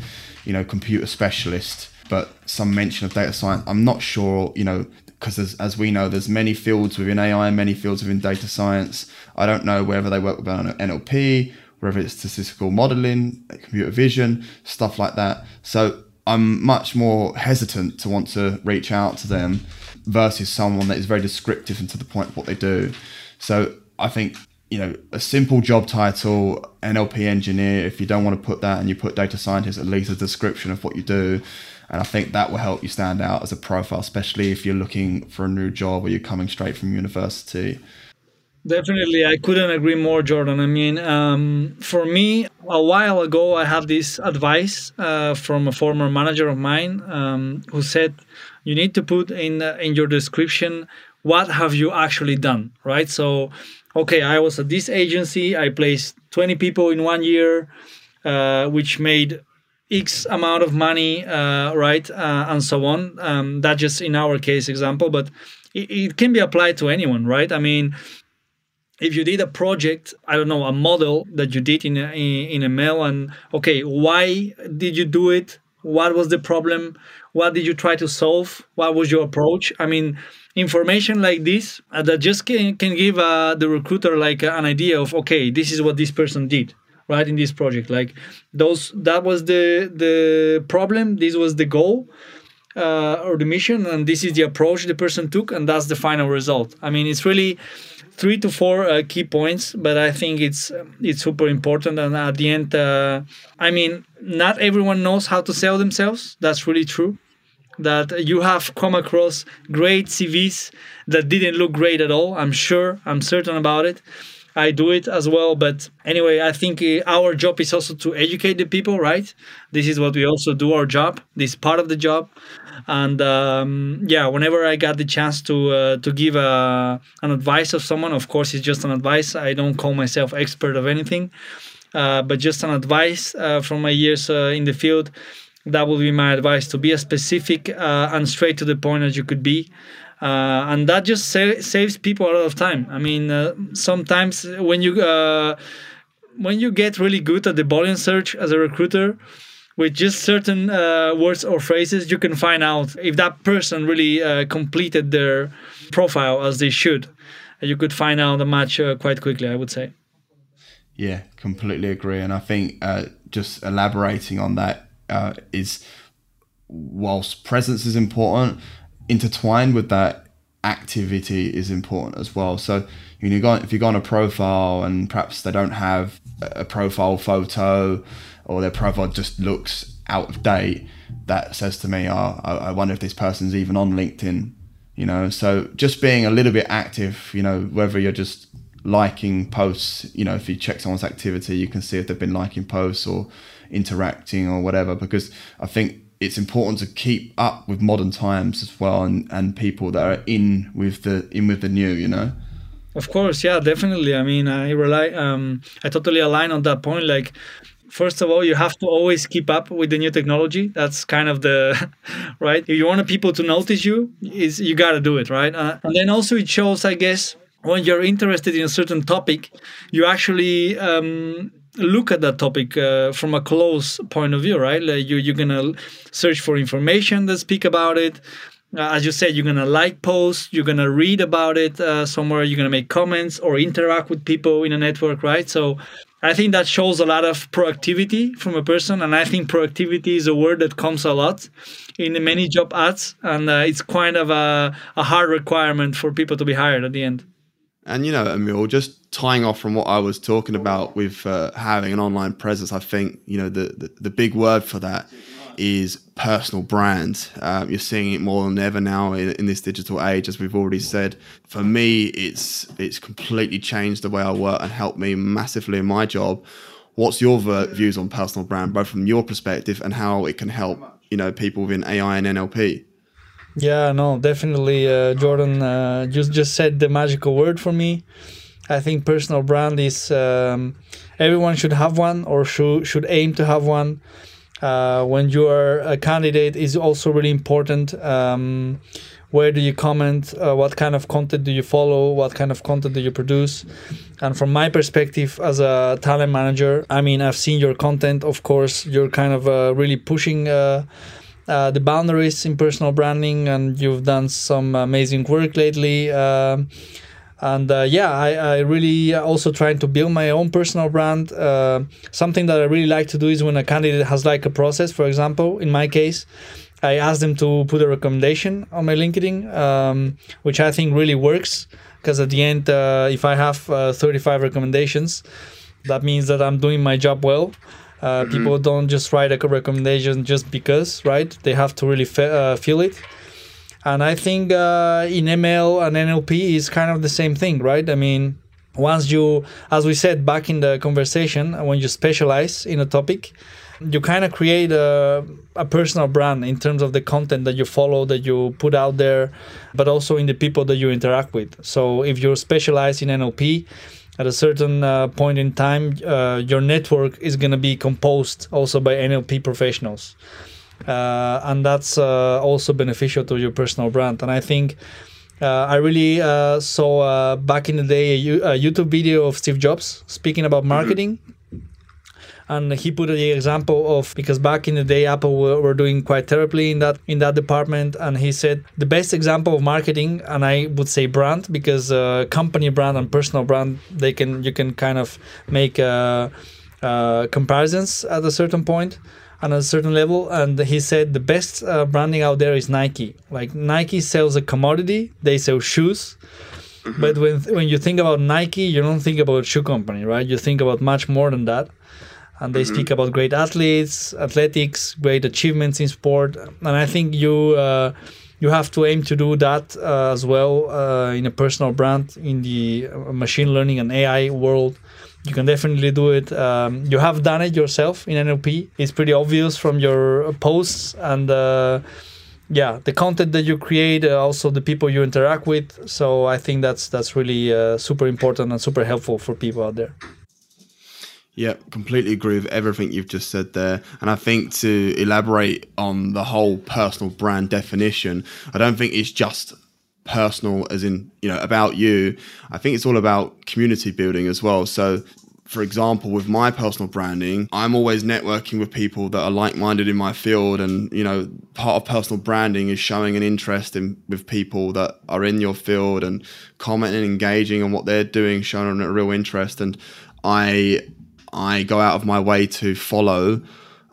you know, computer specialist, but some mention of data science, I'm not sure, you know, because as, we know, there's many fields within AI, and many fields within data science. I don't know whether they work with NLP, whether it's statistical modeling, computer vision, stuff like that. So I'm much more hesitant to want to reach out to them versus someone that is very descriptive and to the point of what they do. So I think you know a simple job title NLP engineer. If you don't want to put that and you put data scientist, at least a description of what you do and I think that will help you stand out as a profile, especially if you're looking for a new job or you're coming straight from university. Definitely, I couldn't agree more, Jordan. I mean, um, for me, a while ago, I had this advice uh, from a former manager of mine um, who said, "You need to put in uh, in your description what have you actually done, right?" So, okay, I was at this agency. I placed 20 people in one year, uh, which made X amount of money, uh, right, uh, and so on. Um, that just in our case example, but it, it, can be applied to anyone, right? I mean, if you did a project, I don't know, a model that you did in a, in a mail, and okay, why did you do it? What was the problem? What did you try to solve? What was your approach? I mean, information like this uh, that just can, can give uh, the recruiter like uh, an idea of okay, this is what this person did right in this project. Like those that was the the problem. This was the goal uh, or the mission and this is the approach the person took and that's the final result. I mean it's really three to four uh, key points but i think it's it's super important and at the end uh, i mean not everyone knows how to sell themselves. That's really true. That you have come across great CVs that didn't look great at all. I'm sure, I'm certain about it. I do it as well. But anyway, I think uh, our job is also to educate the people, right? This is what we also do our job. This is part of the job. And um, yeah, whenever I got the chance to uh, to give a, uh, an advice of someone, of course, it's just an advice. I don't call myself expert of anything, uh, but just an advice uh, from my years uh, in the field. That would be my advice: to be as specific and straight to the point as you could be uh, and that just sa- saves people a lot of time. I mean, uh, sometimes when you uh, when you get really good at the volume search as a recruiter, with just certain uh, words or phrases, you can find out if that person really uh, completed their profile as they should. You could find out the match uh, quite quickly, I would say. Yeah, completely agree. And I think just elaborating on that is whilst presence is important, intertwined with that activity is important as well. So you know, if you go on a profile and perhaps they don't have a profile photo or their profile just looks out of date, that says to me, oh, I wonder if this person's even on LinkedIn. You know, so just being a little bit active, you know, whether you're just liking posts, you know, if you check someone's activity, you can see if they've been liking posts or interacting or whatever. Because I think it's important to keep up with modern times as well and, and people that are in with the in with the new you know? Of course yeah definitely. I mean i rely um i totally align on that point. Like first of all you have to always keep up with the new technology. That's kind of the right? If you want people to notice you is you got to do it right? Uh, and then also it shows i guess when you're interested in a certain topic you actually um, look at that topic uh, from a close point of view, right? Like you, you're gonna search for information that speak about it. Uh, as you said, you're gonna like posts, you're gonna read about it uh, somewhere, you're gonna make comments or interact with people in a network, right? So I think that shows a lot of proactivity from a person, and I think proactivity is a word that comes a lot in many job ads, and uh, it's kind of a, a hard requirement for people to be hired at the end. And you know, Emil, just tying off from what I was talking about with uh, having an online presence, I think you know the, the, the big word for that is personal brand. Um, you're seeing it more than ever now in, in, this digital age, as we've already said. For me, it's it's completely changed the way I work and helped me massively in my job. What's your views on personal brand, both from your perspective and how it can help you know people within AI and NLP? Yeah, no, definitely. Uh, Jordan uh, just just said the magical word for me. I think personal brand is um, everyone should have one or should should aim to have one. Uh, when you are a candidate, is also really important. Um, where do you comment? Uh, what kind of content do you follow? What kind of content do you produce? And from my perspective as a talent manager, I mean, I've seen your content. Of course, you're kind of uh, really pushing uh, the boundaries in personal branding, and you've done some amazing work lately. Um, and uh, yeah, I, I really also trying to build my own personal brand. Uh, something that I really like to do is when a candidate has like a process, for example, in my case, I ask them to put a recommendation on my LinkedIn, um, which I think really works. Because at the end, uh, if I have uh, 35 recommendations, that means that I'm doing my job well. Uh, mm-hmm. People don't just write a recommendation just because, right? They have to really fe- uh, feel it. And I think uh, in ML and NLP is kind of the same thing, right? I mean, once you, as we said back in the conversation, when you specialize in a topic, you kind of create a, a personal brand in terms of the content that you follow, that you put out there, but also in the people that you interact with. So if you're specialized in NLP, at a certain uh, point in time, uh, your network is going to be composed also by NLP professionals. Uh, and that's uh, also beneficial to your personal brand. And I think uh, I really uh, saw back in the day a, YouTube video of Steve Jobs speaking about mm-hmm. marketing. Mm-hmm and he put the example of because back in the day apple were, were, doing quite terribly in that in that department. And he said the best example of marketing and i would say brand because uh, company brand and personal brand they can you can kind of make uh, uh, comparisons at a certain point and at a certain level. And he said the best uh, branding out there is nike. Like nike sells a commodity they sell shoes. Mm-hmm. but when when you think about Nike, you don't think about shoe company, right? You think about much more than that and they speak about great athletes, athletics, great achievements in sport, and I think you uh, you have to aim to do that uh, as well uh, in a personal brand in the uh, machine learning and AI world. You can definitely do it. Um, you have done it yourself in NLP. It's pretty obvious from your posts and uh, yeah, the content that you create, uh, also the people you interact with. So I think that's that's really uh, super important and super helpful for people out there. Yeah, completely agree with everything you've just said there. And I think to elaborate on the whole personal brand definition, I don't think it's just personal as in, you know, about you. I think it's all about community building as well. So for example, with my personal branding, I'm always networking with people that are like-minded in my field, and you know, part of personal branding is showing an interest in with people that are in your field and commenting, and engaging on what they're doing, showing a real interest. And I I go out of my way to follow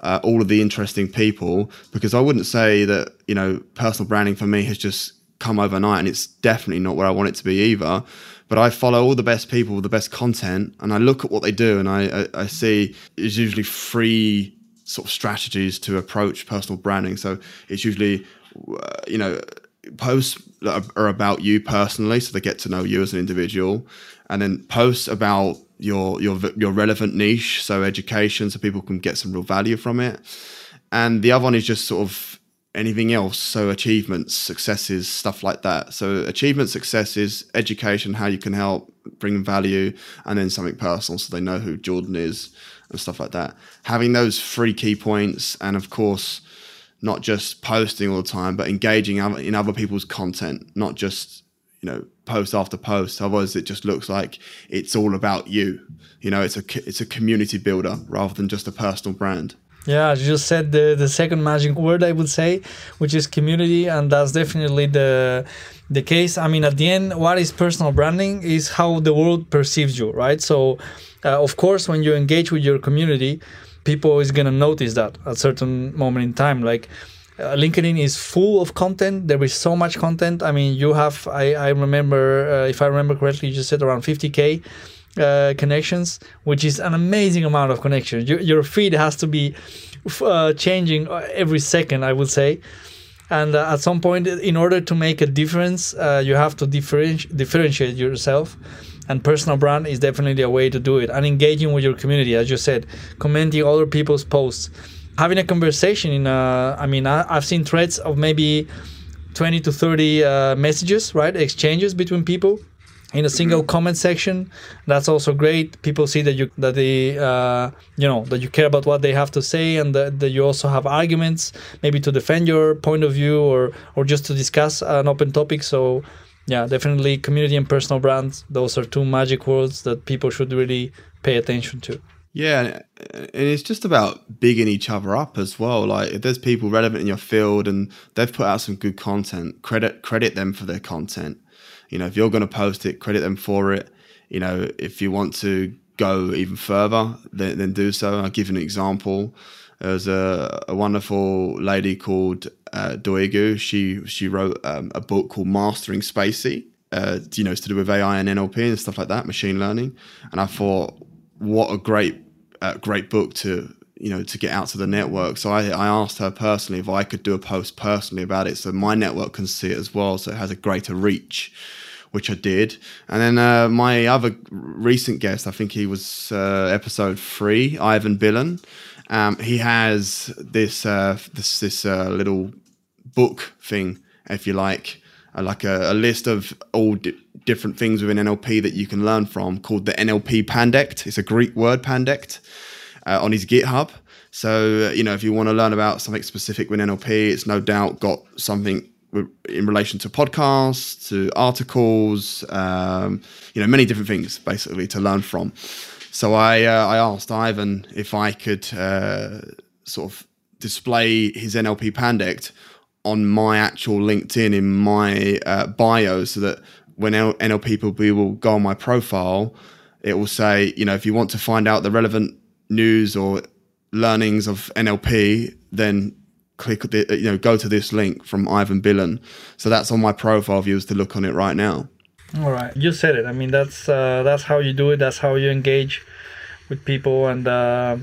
uh, all of the interesting people because I wouldn't say that you know personal branding for me has just come overnight, and it's definitely not where I want it to be either. But I follow all the best people, with the best content, and I look at what they do, and I, I, I see it's usually free sort of strategies to approach personal branding. So it's usually, uh, you know, posts that are about you personally, so they get to know you as an individual, and then posts about your your your relevant niche, so education, so people can get some real value from it. And the other one is just sort of anything else, so achievements, successes, stuff like that. So achievements, successes, education, how you can help, bring value, and then something personal, so they know who Jordan is and stuff like that. Having those three key points, and of course not just posting all the time, but engaging in other people's content, not just you know post after post. Otherwise, it just looks like it's all about you. You know, it's a it's a community builder rather than just a personal brand. Yeah, you just said the the second magic word I would say, which is community, and that's definitely the the case. I mean, at the end, what is personal branding is how the world perceives you, right? So, uh, of course, when you engage with your community, people is gonna notice that at certain moment in time, like. Uh, LinkedIn is full of content. There is so much content. I mean, you have. I I remember, uh, if I remember correctly, you just said around 50k uh, connections, which is an amazing amount of connections. Your, your feed has to be uh, changing every second, I would say. And uh, at some point, in order to make a difference, uh, you have to differenti- differentiate yourself. And personal brand is definitely a way to do it. And engaging with your community, as you said, commenting other people's posts, having a conversation. In a, I mean, I, I've seen threads of maybe 20 to 30 uh, messages, right? Exchanges between people in a single mm-hmm. comment section that's also great people see that you that they uh, you know that you care about what they have to say and that, that you also have arguments maybe to defend your point of view or or just to discuss an open topic so yeah definitely community and personal brands those are two magic words that people should really pay attention to yeah, and it's just about bigging each other up as well. Like if there's people relevant in your field and they've put out some good content, credit credit them for their content. You know, if you're going to post it, credit them for it. You know, if you want to go even further, then, then do so. I'll give an example. There's a, a wonderful lady called uh, Duygu. She she wrote um, a book called Mastering spaCy. Uh, you know, it's to do with AI and NLP and stuff like that, machine learning. And I thought, what a great uh, great book to you know to get out to the network so I, I asked her personally if i could do a post personally about it so my network can see it as well so it has a greater reach which I did. And then uh, my other recent guest, I think he was uh, episode three, Ivan Bilan. Um, he has this uh, this this uh, little book thing, if you like, like a, a, list of all di- different things within NLP that you can learn from, called the NLP Pandect. It's a Greek word, Pandect, uh, on his GitHub. So, you know, if you want to learn about something specific with NLP, it's no doubt got something in relation to podcasts, to articles, um, you know, many different things basically to learn from. So I uh, I asked Ivan if I could uh, sort of display his NLP Pandect on my actual LinkedIn in my uh, bio, so that when NLP people will go on my profile, it will say, you know, if you want to find out the relevant news or learnings of NLP, then click the, you know go to this link from Ivan Bilan. So that's on my profile views to look on it right now. All right, you said it. I mean that's uh, that's how you do it. That's how you engage with people, and uh,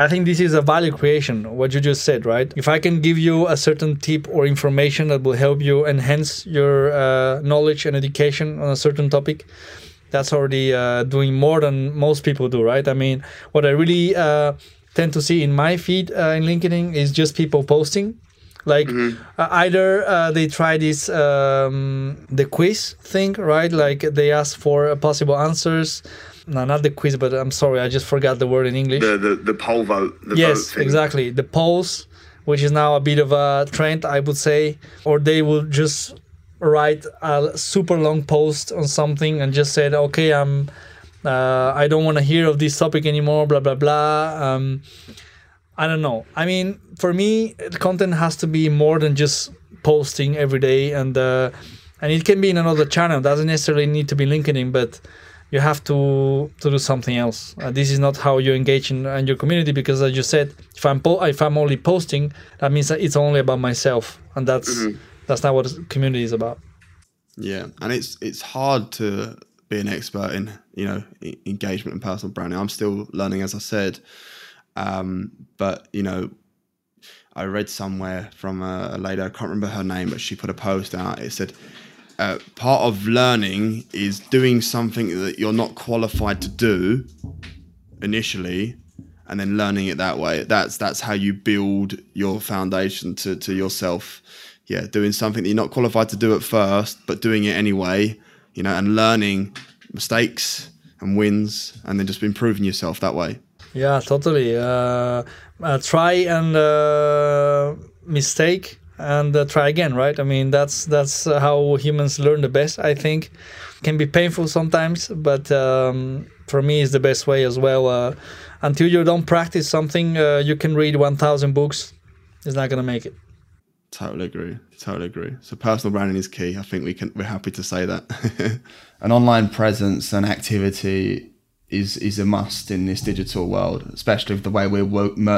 I think this is a value creation, what you just said, right? If I can give you a certain tip or information that will help you enhance your uh, knowledge and education on a certain topic, that's already uh, doing more than most people do, right? I mean, what I really uh, tend to see in my feed uh, in LinkedIn is just people posting. Like mm-hmm. Uh, either uh, they try this um, the quiz thing, right? Like they ask for possible answers no, not the quiz, but I'm sorry, I just forgot the word in English. The the, the poll vote. The yes, vote exactly. The polls, which is now a bit of a trend, I would say, or they will just write a super long post on something and just said, okay, I'm, uh, I don't want to hear of this topic anymore, blah blah blah. Um, I don't know. I mean, for me, the content has to be more than just posting every day, and uh, and it can be in another channel. It doesn't necessarily need to be LinkedIn, but you have to to do something else. Uh, this is not how you engage in, in, your community because, as you said, if I'm po- if I'm only posting, that means that it's only about myself, and that's mm-hmm. that's not what community is about. Yeah, and it's it's hard to be an expert in you know engagement and personal branding. I'm still learning, as I said, um, but you know. I read somewhere from a, a lady, I can't remember her name, but she put a post out. It said, uh, part of learning is doing something that you're not qualified to do initially and then learning it that way. That's that's how you build your foundation to, to yourself. Yeah doing something that you're not qualified to do at first but doing it anyway you know and learning mistakes and wins and then just improving yourself that way. Yeah totally. Uh, uh, try and uh, mistake and uh, try again right? I mean that's that's how humans learn the best i think. Can be painful sometimes but um, for me it's the best way as well uh, until you don't practice something uh, you can read 1000 books it's not going to make it. Totally agree. Totally agree. So personal branding is key. I think we can we're happy to say that. An online presence and activity is is a must in this digital world especially with the way we're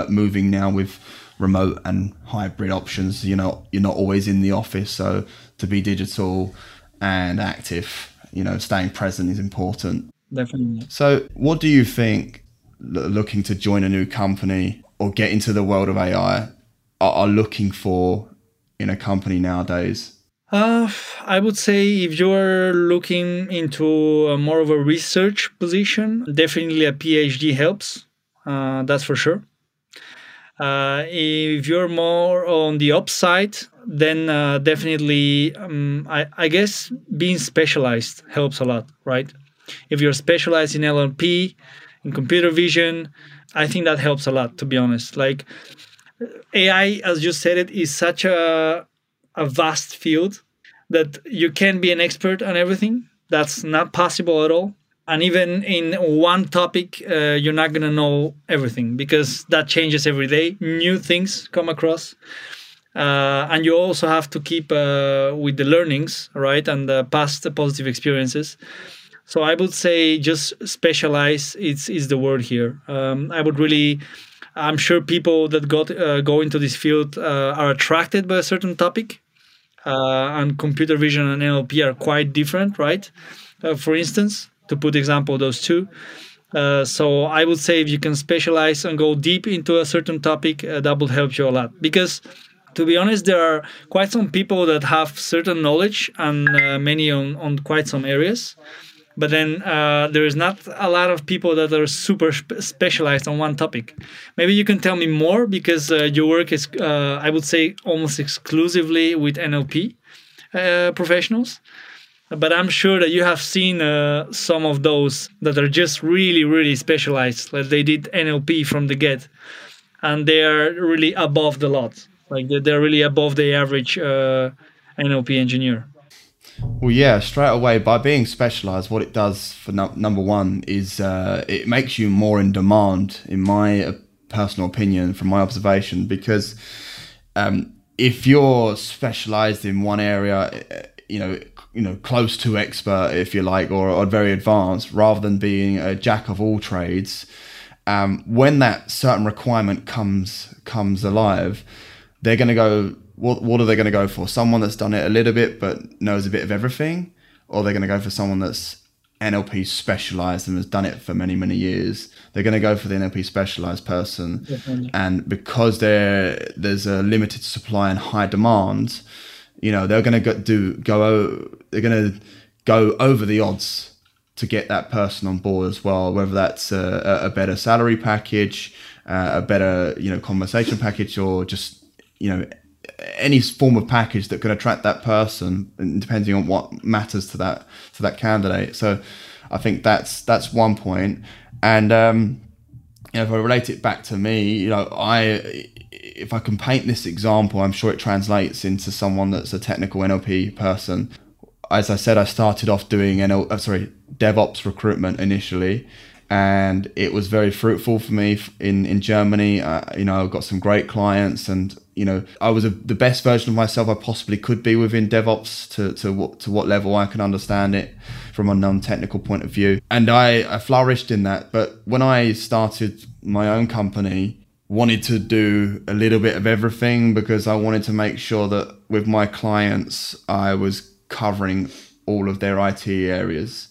moving now with remote and hybrid options. You know, you're not always in the office, so to be digital and active, you know, staying present is important. Definitely. So, what do you think looking to join a new company or get into the world of AI are, are looking for in a company nowadays? Uh, I would say if you're looking into a more of a research position, definitely a PhD helps. Uh, that's for sure. Uh, if you're more on the upside, then uh, definitely, um, I, I guess being specialized helps a lot, right? If you're specialized in NLP, in computer vision, I think that helps a lot, to be honest. Like AI, as you said, it is such a a vast field that you can be an expert on everything. That's not possible at all and even in one topic uh, you're not going to know everything because that changes every day. New things come across. Uh, and you also have to keep uh, with the learnings right and the past positive experiences. So i would say just specialize is, is the word here. Um, i would really i'm sure people that got uh, go into this field uh, are attracted by a certain topic. Uh, and computer vision and nlp are quite different right? For instance to put example those two. Uh, so I would say if you can specialize and go deep into a certain topic, uh, that will help you a lot. Because to be honest, there are quite some people that have certain knowledge and uh, many on, on quite some areas. But then uh, there is not a lot of people that are super spe- specialized on one topic. Maybe you can tell me more because uh, your work is, uh, I would say, almost exclusively with NLP professionals but I'm sure that you have seen uh, some of those that are just really, really specialized. Like they did NLP from the get, and they are really above the lot. Like they're really above the average uh, NLP engineer. Well, yeah, straight away by being specialized, what it does for no- number one is uh, it makes you more in demand, in my uh, personal opinion, from my observation, because um, if you're specialized in one area, uh, you know, you know close to expert if you like or, or very advanced rather than being a jack of all trades um, when that certain requirement comes comes alive they're going to go what, what are they going to go for? Someone that's done it a little bit but knows a bit of everything? Or they're going to go for someone that's NLP specialized and has done it for many many years, they're going to go for the NLP specialized person, Definitely. and because there there's a limited supply and high demand, you know they're going to go, do go they're going to go over the odds to get that person on board as well. Whether that's a, a better salary package, uh, a better you know conversation package, or just you know any form of package that can attract that person, depending on what matters to that to that candidate. So, I think that's that's one point. And um, you know, if I relate it back to me, you know, I if I can paint this example, I'm sure it translates into someone that's a technical NLP person. As I said, I started off doing NL, uh, sorry, DevOps recruitment initially, and it was very fruitful for me in in Germany. Uh, you know, I got some great clients, and you know, I was a, the best version of myself I possibly could be within DevOps to to what to what level I can understand it from a non-technical point of view, and I, I flourished in that. But when I started my own company, wanted to do a little bit of everything because I wanted to make sure that with my clients I was covering all of their IT areas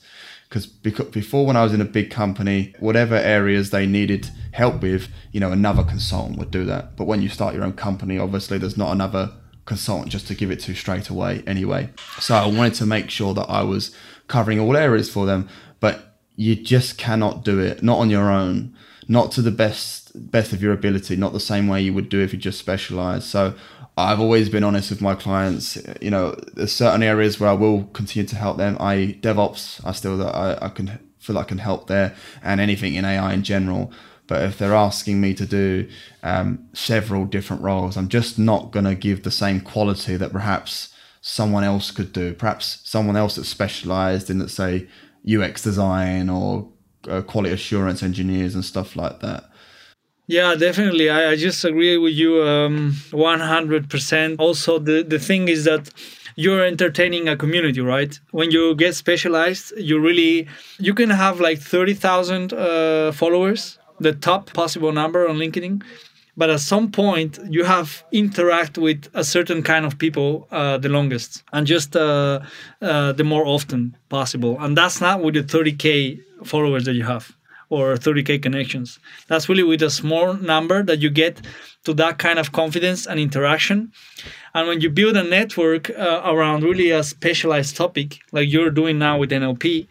because before when I was in a big company, whatever areas they needed help with, you know, another consultant would do that. But when you start your own company, obviously there's not another consultant just to give it to straight away anyway. So I wanted to make sure that I was covering all areas for them, but you just cannot do it not on your own, not to the best best of your ability, not the same way you would do if you just specialize. So I've always been honest with my clients. You know, there's certain areas where I will continue to help them. I DevOps, I still I, I can feel I can help there, and anything in AI in general. But if they're asking me to do um, several different roles, I'm just not going to give the same quality that perhaps someone else could do. Perhaps someone else that's specialized in, let's say, UX design or uh, quality assurance engineers and stuff like that. Yeah, definitely. I, I just agree with you um, 100%. Also, the, the thing is that you're entertaining a community, right? When you get specialized, you really, you can have like 30,000 uh, followers, the top possible number on LinkedIn. But at some point, you have interact with a certain kind of people uh, the longest and just uh, uh, the more often possible. And that's not with the 30K followers that you have or 30k connections. That's really with a small number that you get to that kind of confidence and interaction. And when you build a network uh, around really a specialized topic, like you're doing now with NLP,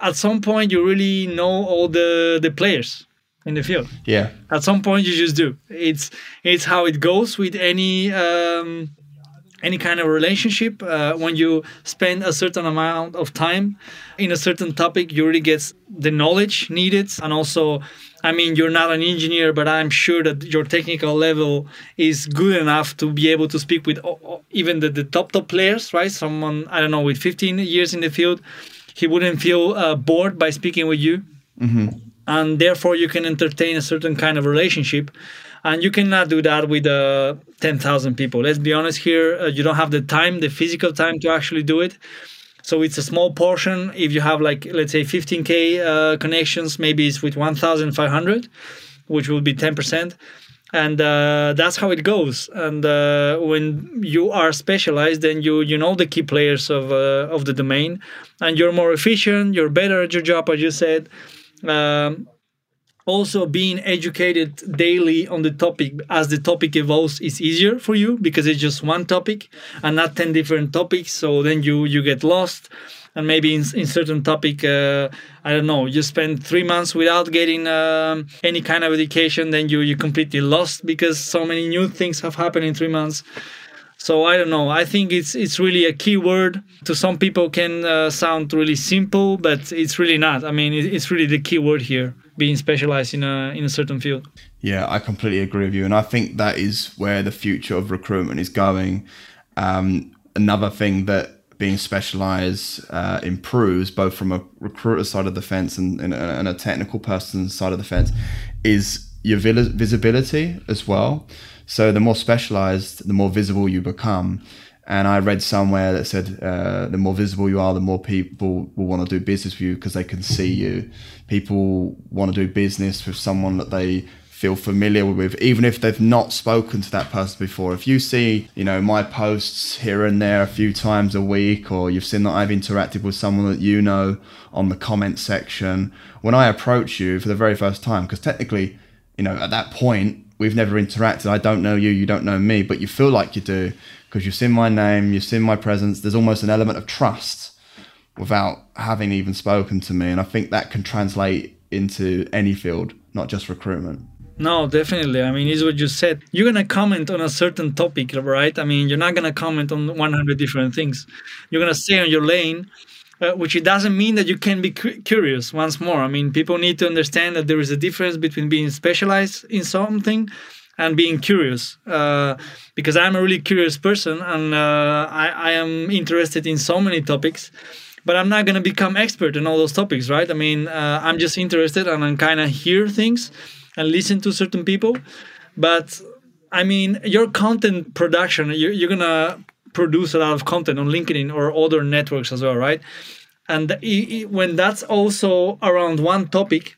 at some point you really know all the the players in the field. Yeah. At some point you just do. It's it's how it goes with any um, any kind of relationship uh, when you spend a certain amount of time in a certain topic you really get the knowledge needed and also i mean you're not an engineer but i'm sure that your technical level is good enough to be able to speak with even the, the top top players right someone i don't know with 15 years in the field he wouldn't feel uh, bored by speaking with you mm-hmm. And therefore you can entertain a certain kind of relationship and you cannot do that with uh, 10,000 people. Let's be honest here, uh, you don't have the time, the physical time to actually do it. So it's a small portion. If you have like let's say 15k uh, connections, maybe it's with 1,500, which will be 10%, and uh, that's how it goes. And uh, when you are specialized, then you you know the key players of uh, of the domain, and you're more efficient. You're better at your job, as you said. Um, also being educated daily on the topic as the topic evolves is easier for you because it's just one topic and not 10 different topics. So then you you get lost. And maybe in, in certain topic uh, i don't know you spend three months without getting um, any kind of education then you you completely lost because so many new things have happened in three months so I don't know. I think it's it's really a key word. To some people, can uh, sound really simple, but it's really not. I mean, it's really the key word here being specialized in a in a certain field. Yeah, I completely agree with you, and I think that is where the future of recruitment is going. Um, another thing that being specialized uh, improves, both from a recruiter side of the fence and, and, and a technical person side of the fence, is your visibility as well. So the more specialized, the more visible you become. And I read somewhere that said uh, the more visible you are, the more people will want to do business with you because they can see you. People want to do business with someone that they feel familiar with, even if they've not spoken to that person before. If you see, you know, my posts here and there a few times a week, or you've seen that I've interacted with someone that you know on the comment section, when I approach you for the very first time, because technically, you know, at that point, we've never interacted. I don't know you, you don't know me, but you feel like you do because you've seen my name, you've seen my presence. There's almost an element of trust without having even spoken to me. And I think that can translate into any field, not just recruitment. No, definitely. I mean, it's what you said. You're gonna comment on a certain topic, right? I mean, you're not gonna comment on 100 different things. You're gonna stay on your lane, uh, which it doesn't mean that you can be cu- curious. Once more, I mean, people need to understand that there is a difference between being specialized in something and being curious. Uh, because I'm a really curious person, and uh, I, I am interested in so many topics but I'm not going to become expert in all those topics, right? I mean, uh, I'm just interested and I'm kind of hear things and listen to certain people. But I mean, your content production, you're, you're going to produce a lot of content on LinkedIn or other networks as well, right? And when that's also around one topic,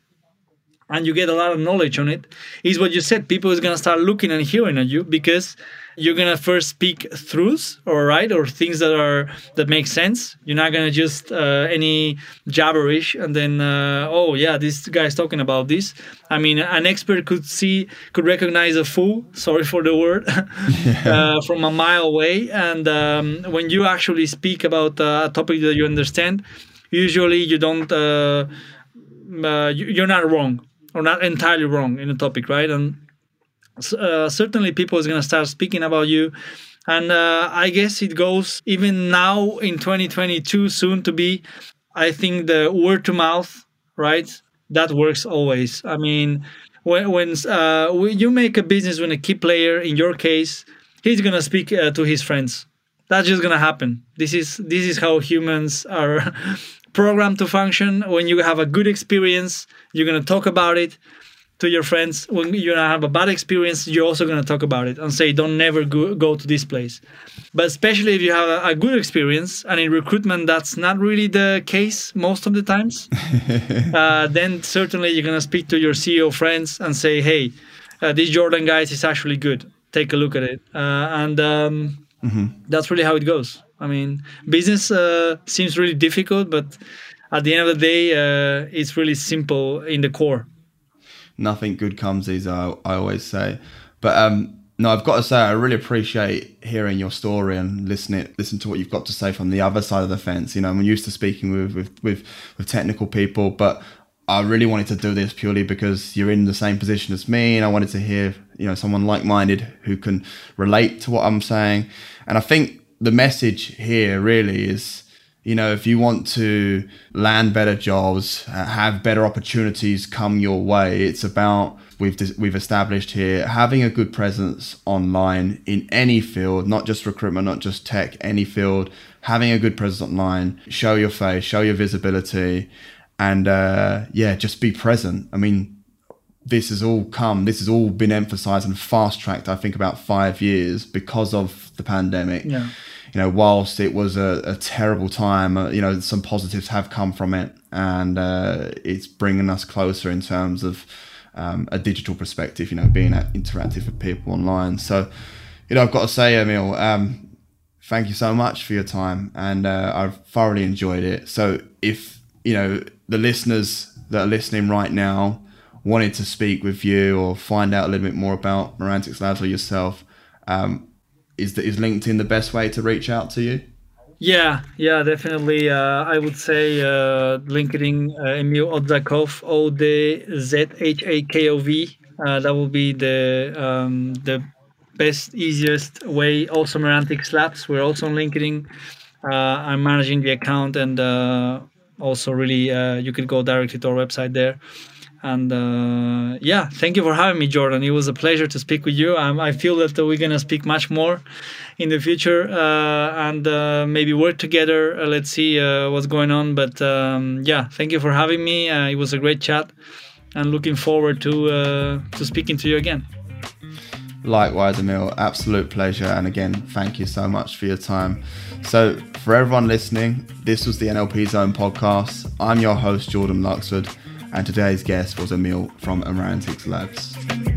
and you get a lot of knowledge on it, is what you said. People is gonna start looking and hearing at you because you're gonna first speak truths or right or things that are that make sense. You're not gonna just uh, any jabberish and then uh, oh yeah this guy's talking about this. I mean an expert could see could recognize a fool sorry for the word uh, from a mile away. And um, when you actually speak about uh, a topic that you understand usually you don't uh, uh, you're not wrong or not entirely wrong in the topic right? And uh, certainly people is going to start speaking about you. And uh, i guess it goes even now in 2022 soon to be i think the word to mouth right? That works always. I mean when, when uh, you make a business with a key player in your case he's going to speak uh, to his friends. That's just going to happen. This is this is how humans are programmed to function. When you have a good experience you're going to talk about it to your friends. When you have a bad experience you're also going to talk about it and say don't never go, go to this place. But especially if you have a, a, good experience and in recruitment that's not really the case most of the times uh, then certainly you're going to speak to your ceo friends and say hey uh, this jordan guys is actually good. Take a look at it. Uh, and um, mm-hmm. that's really how it goes i mean business uh, seems really difficult but at the end of the day uh, it's really simple in the core nothing good comes easy. I, I always say, but um, no, I've got to say I really appreciate hearing your story and listening listen to what you've got to say from the other side of the fence. You know, I'm used to speaking with with with, with technical people, but I really wanted to do this purely because you're in the same position as me, and I wanted to hear you know someone like-minded who can relate to what I'm saying. And I think the message here really is you know, if you want to land better jobs, uh, have better opportunities come your way, it's about we've we've established here having a good presence online in any field, not just recruitment, not just tech, any field. Having a good presence online, show your face, show your visibility, and uh, yeah, just be present. I mean, this has all come, this has all been emphasized and fast tracked. I think about five years because of the pandemic. Yeah you know, whilst it was a, a terrible time, uh, you know, some positives have come from it, and uh, it's bringing us closer in terms of um, a digital perspective. You know, being interactive with people online. So, you know, I've got to say, Emil, um, thank you so much for your time, and uh, I've thoroughly enjoyed it. So, if you know the listeners that are listening right now wanted to speak with you or find out a little bit more about Merantix Labs or yourself. Um, is is LinkedIn the best way to reach out to you? Yeah, yeah, definitely. Uh, I would say uh, LinkedIn, uh, Emil Odzhakov, O D Z H A K O V. Uh, that will be the um, the best, easiest way. Also, Merantix Labs. We're also on LinkedIn. Uh, I'm managing the account, and uh, also really, uh, you could go directly to our website there. And uh, yeah, thank you for having me, Jordan. It was a pleasure to speak with you. Um, I feel that we're going to speak much more in the future uh, and uh, maybe work together. Uh, let's see uh, what's going on. But um, yeah, thank you for having me. Uh, it was a great chat and looking forward to, to speaking to you again. Likewise, Emil, absolute pleasure. And again, thank you so much for your time. So, for everyone listening, this was the NLP Zone podcast. I'm your host, Jordan Luxford and today's guest was Emil from Merantix Labs.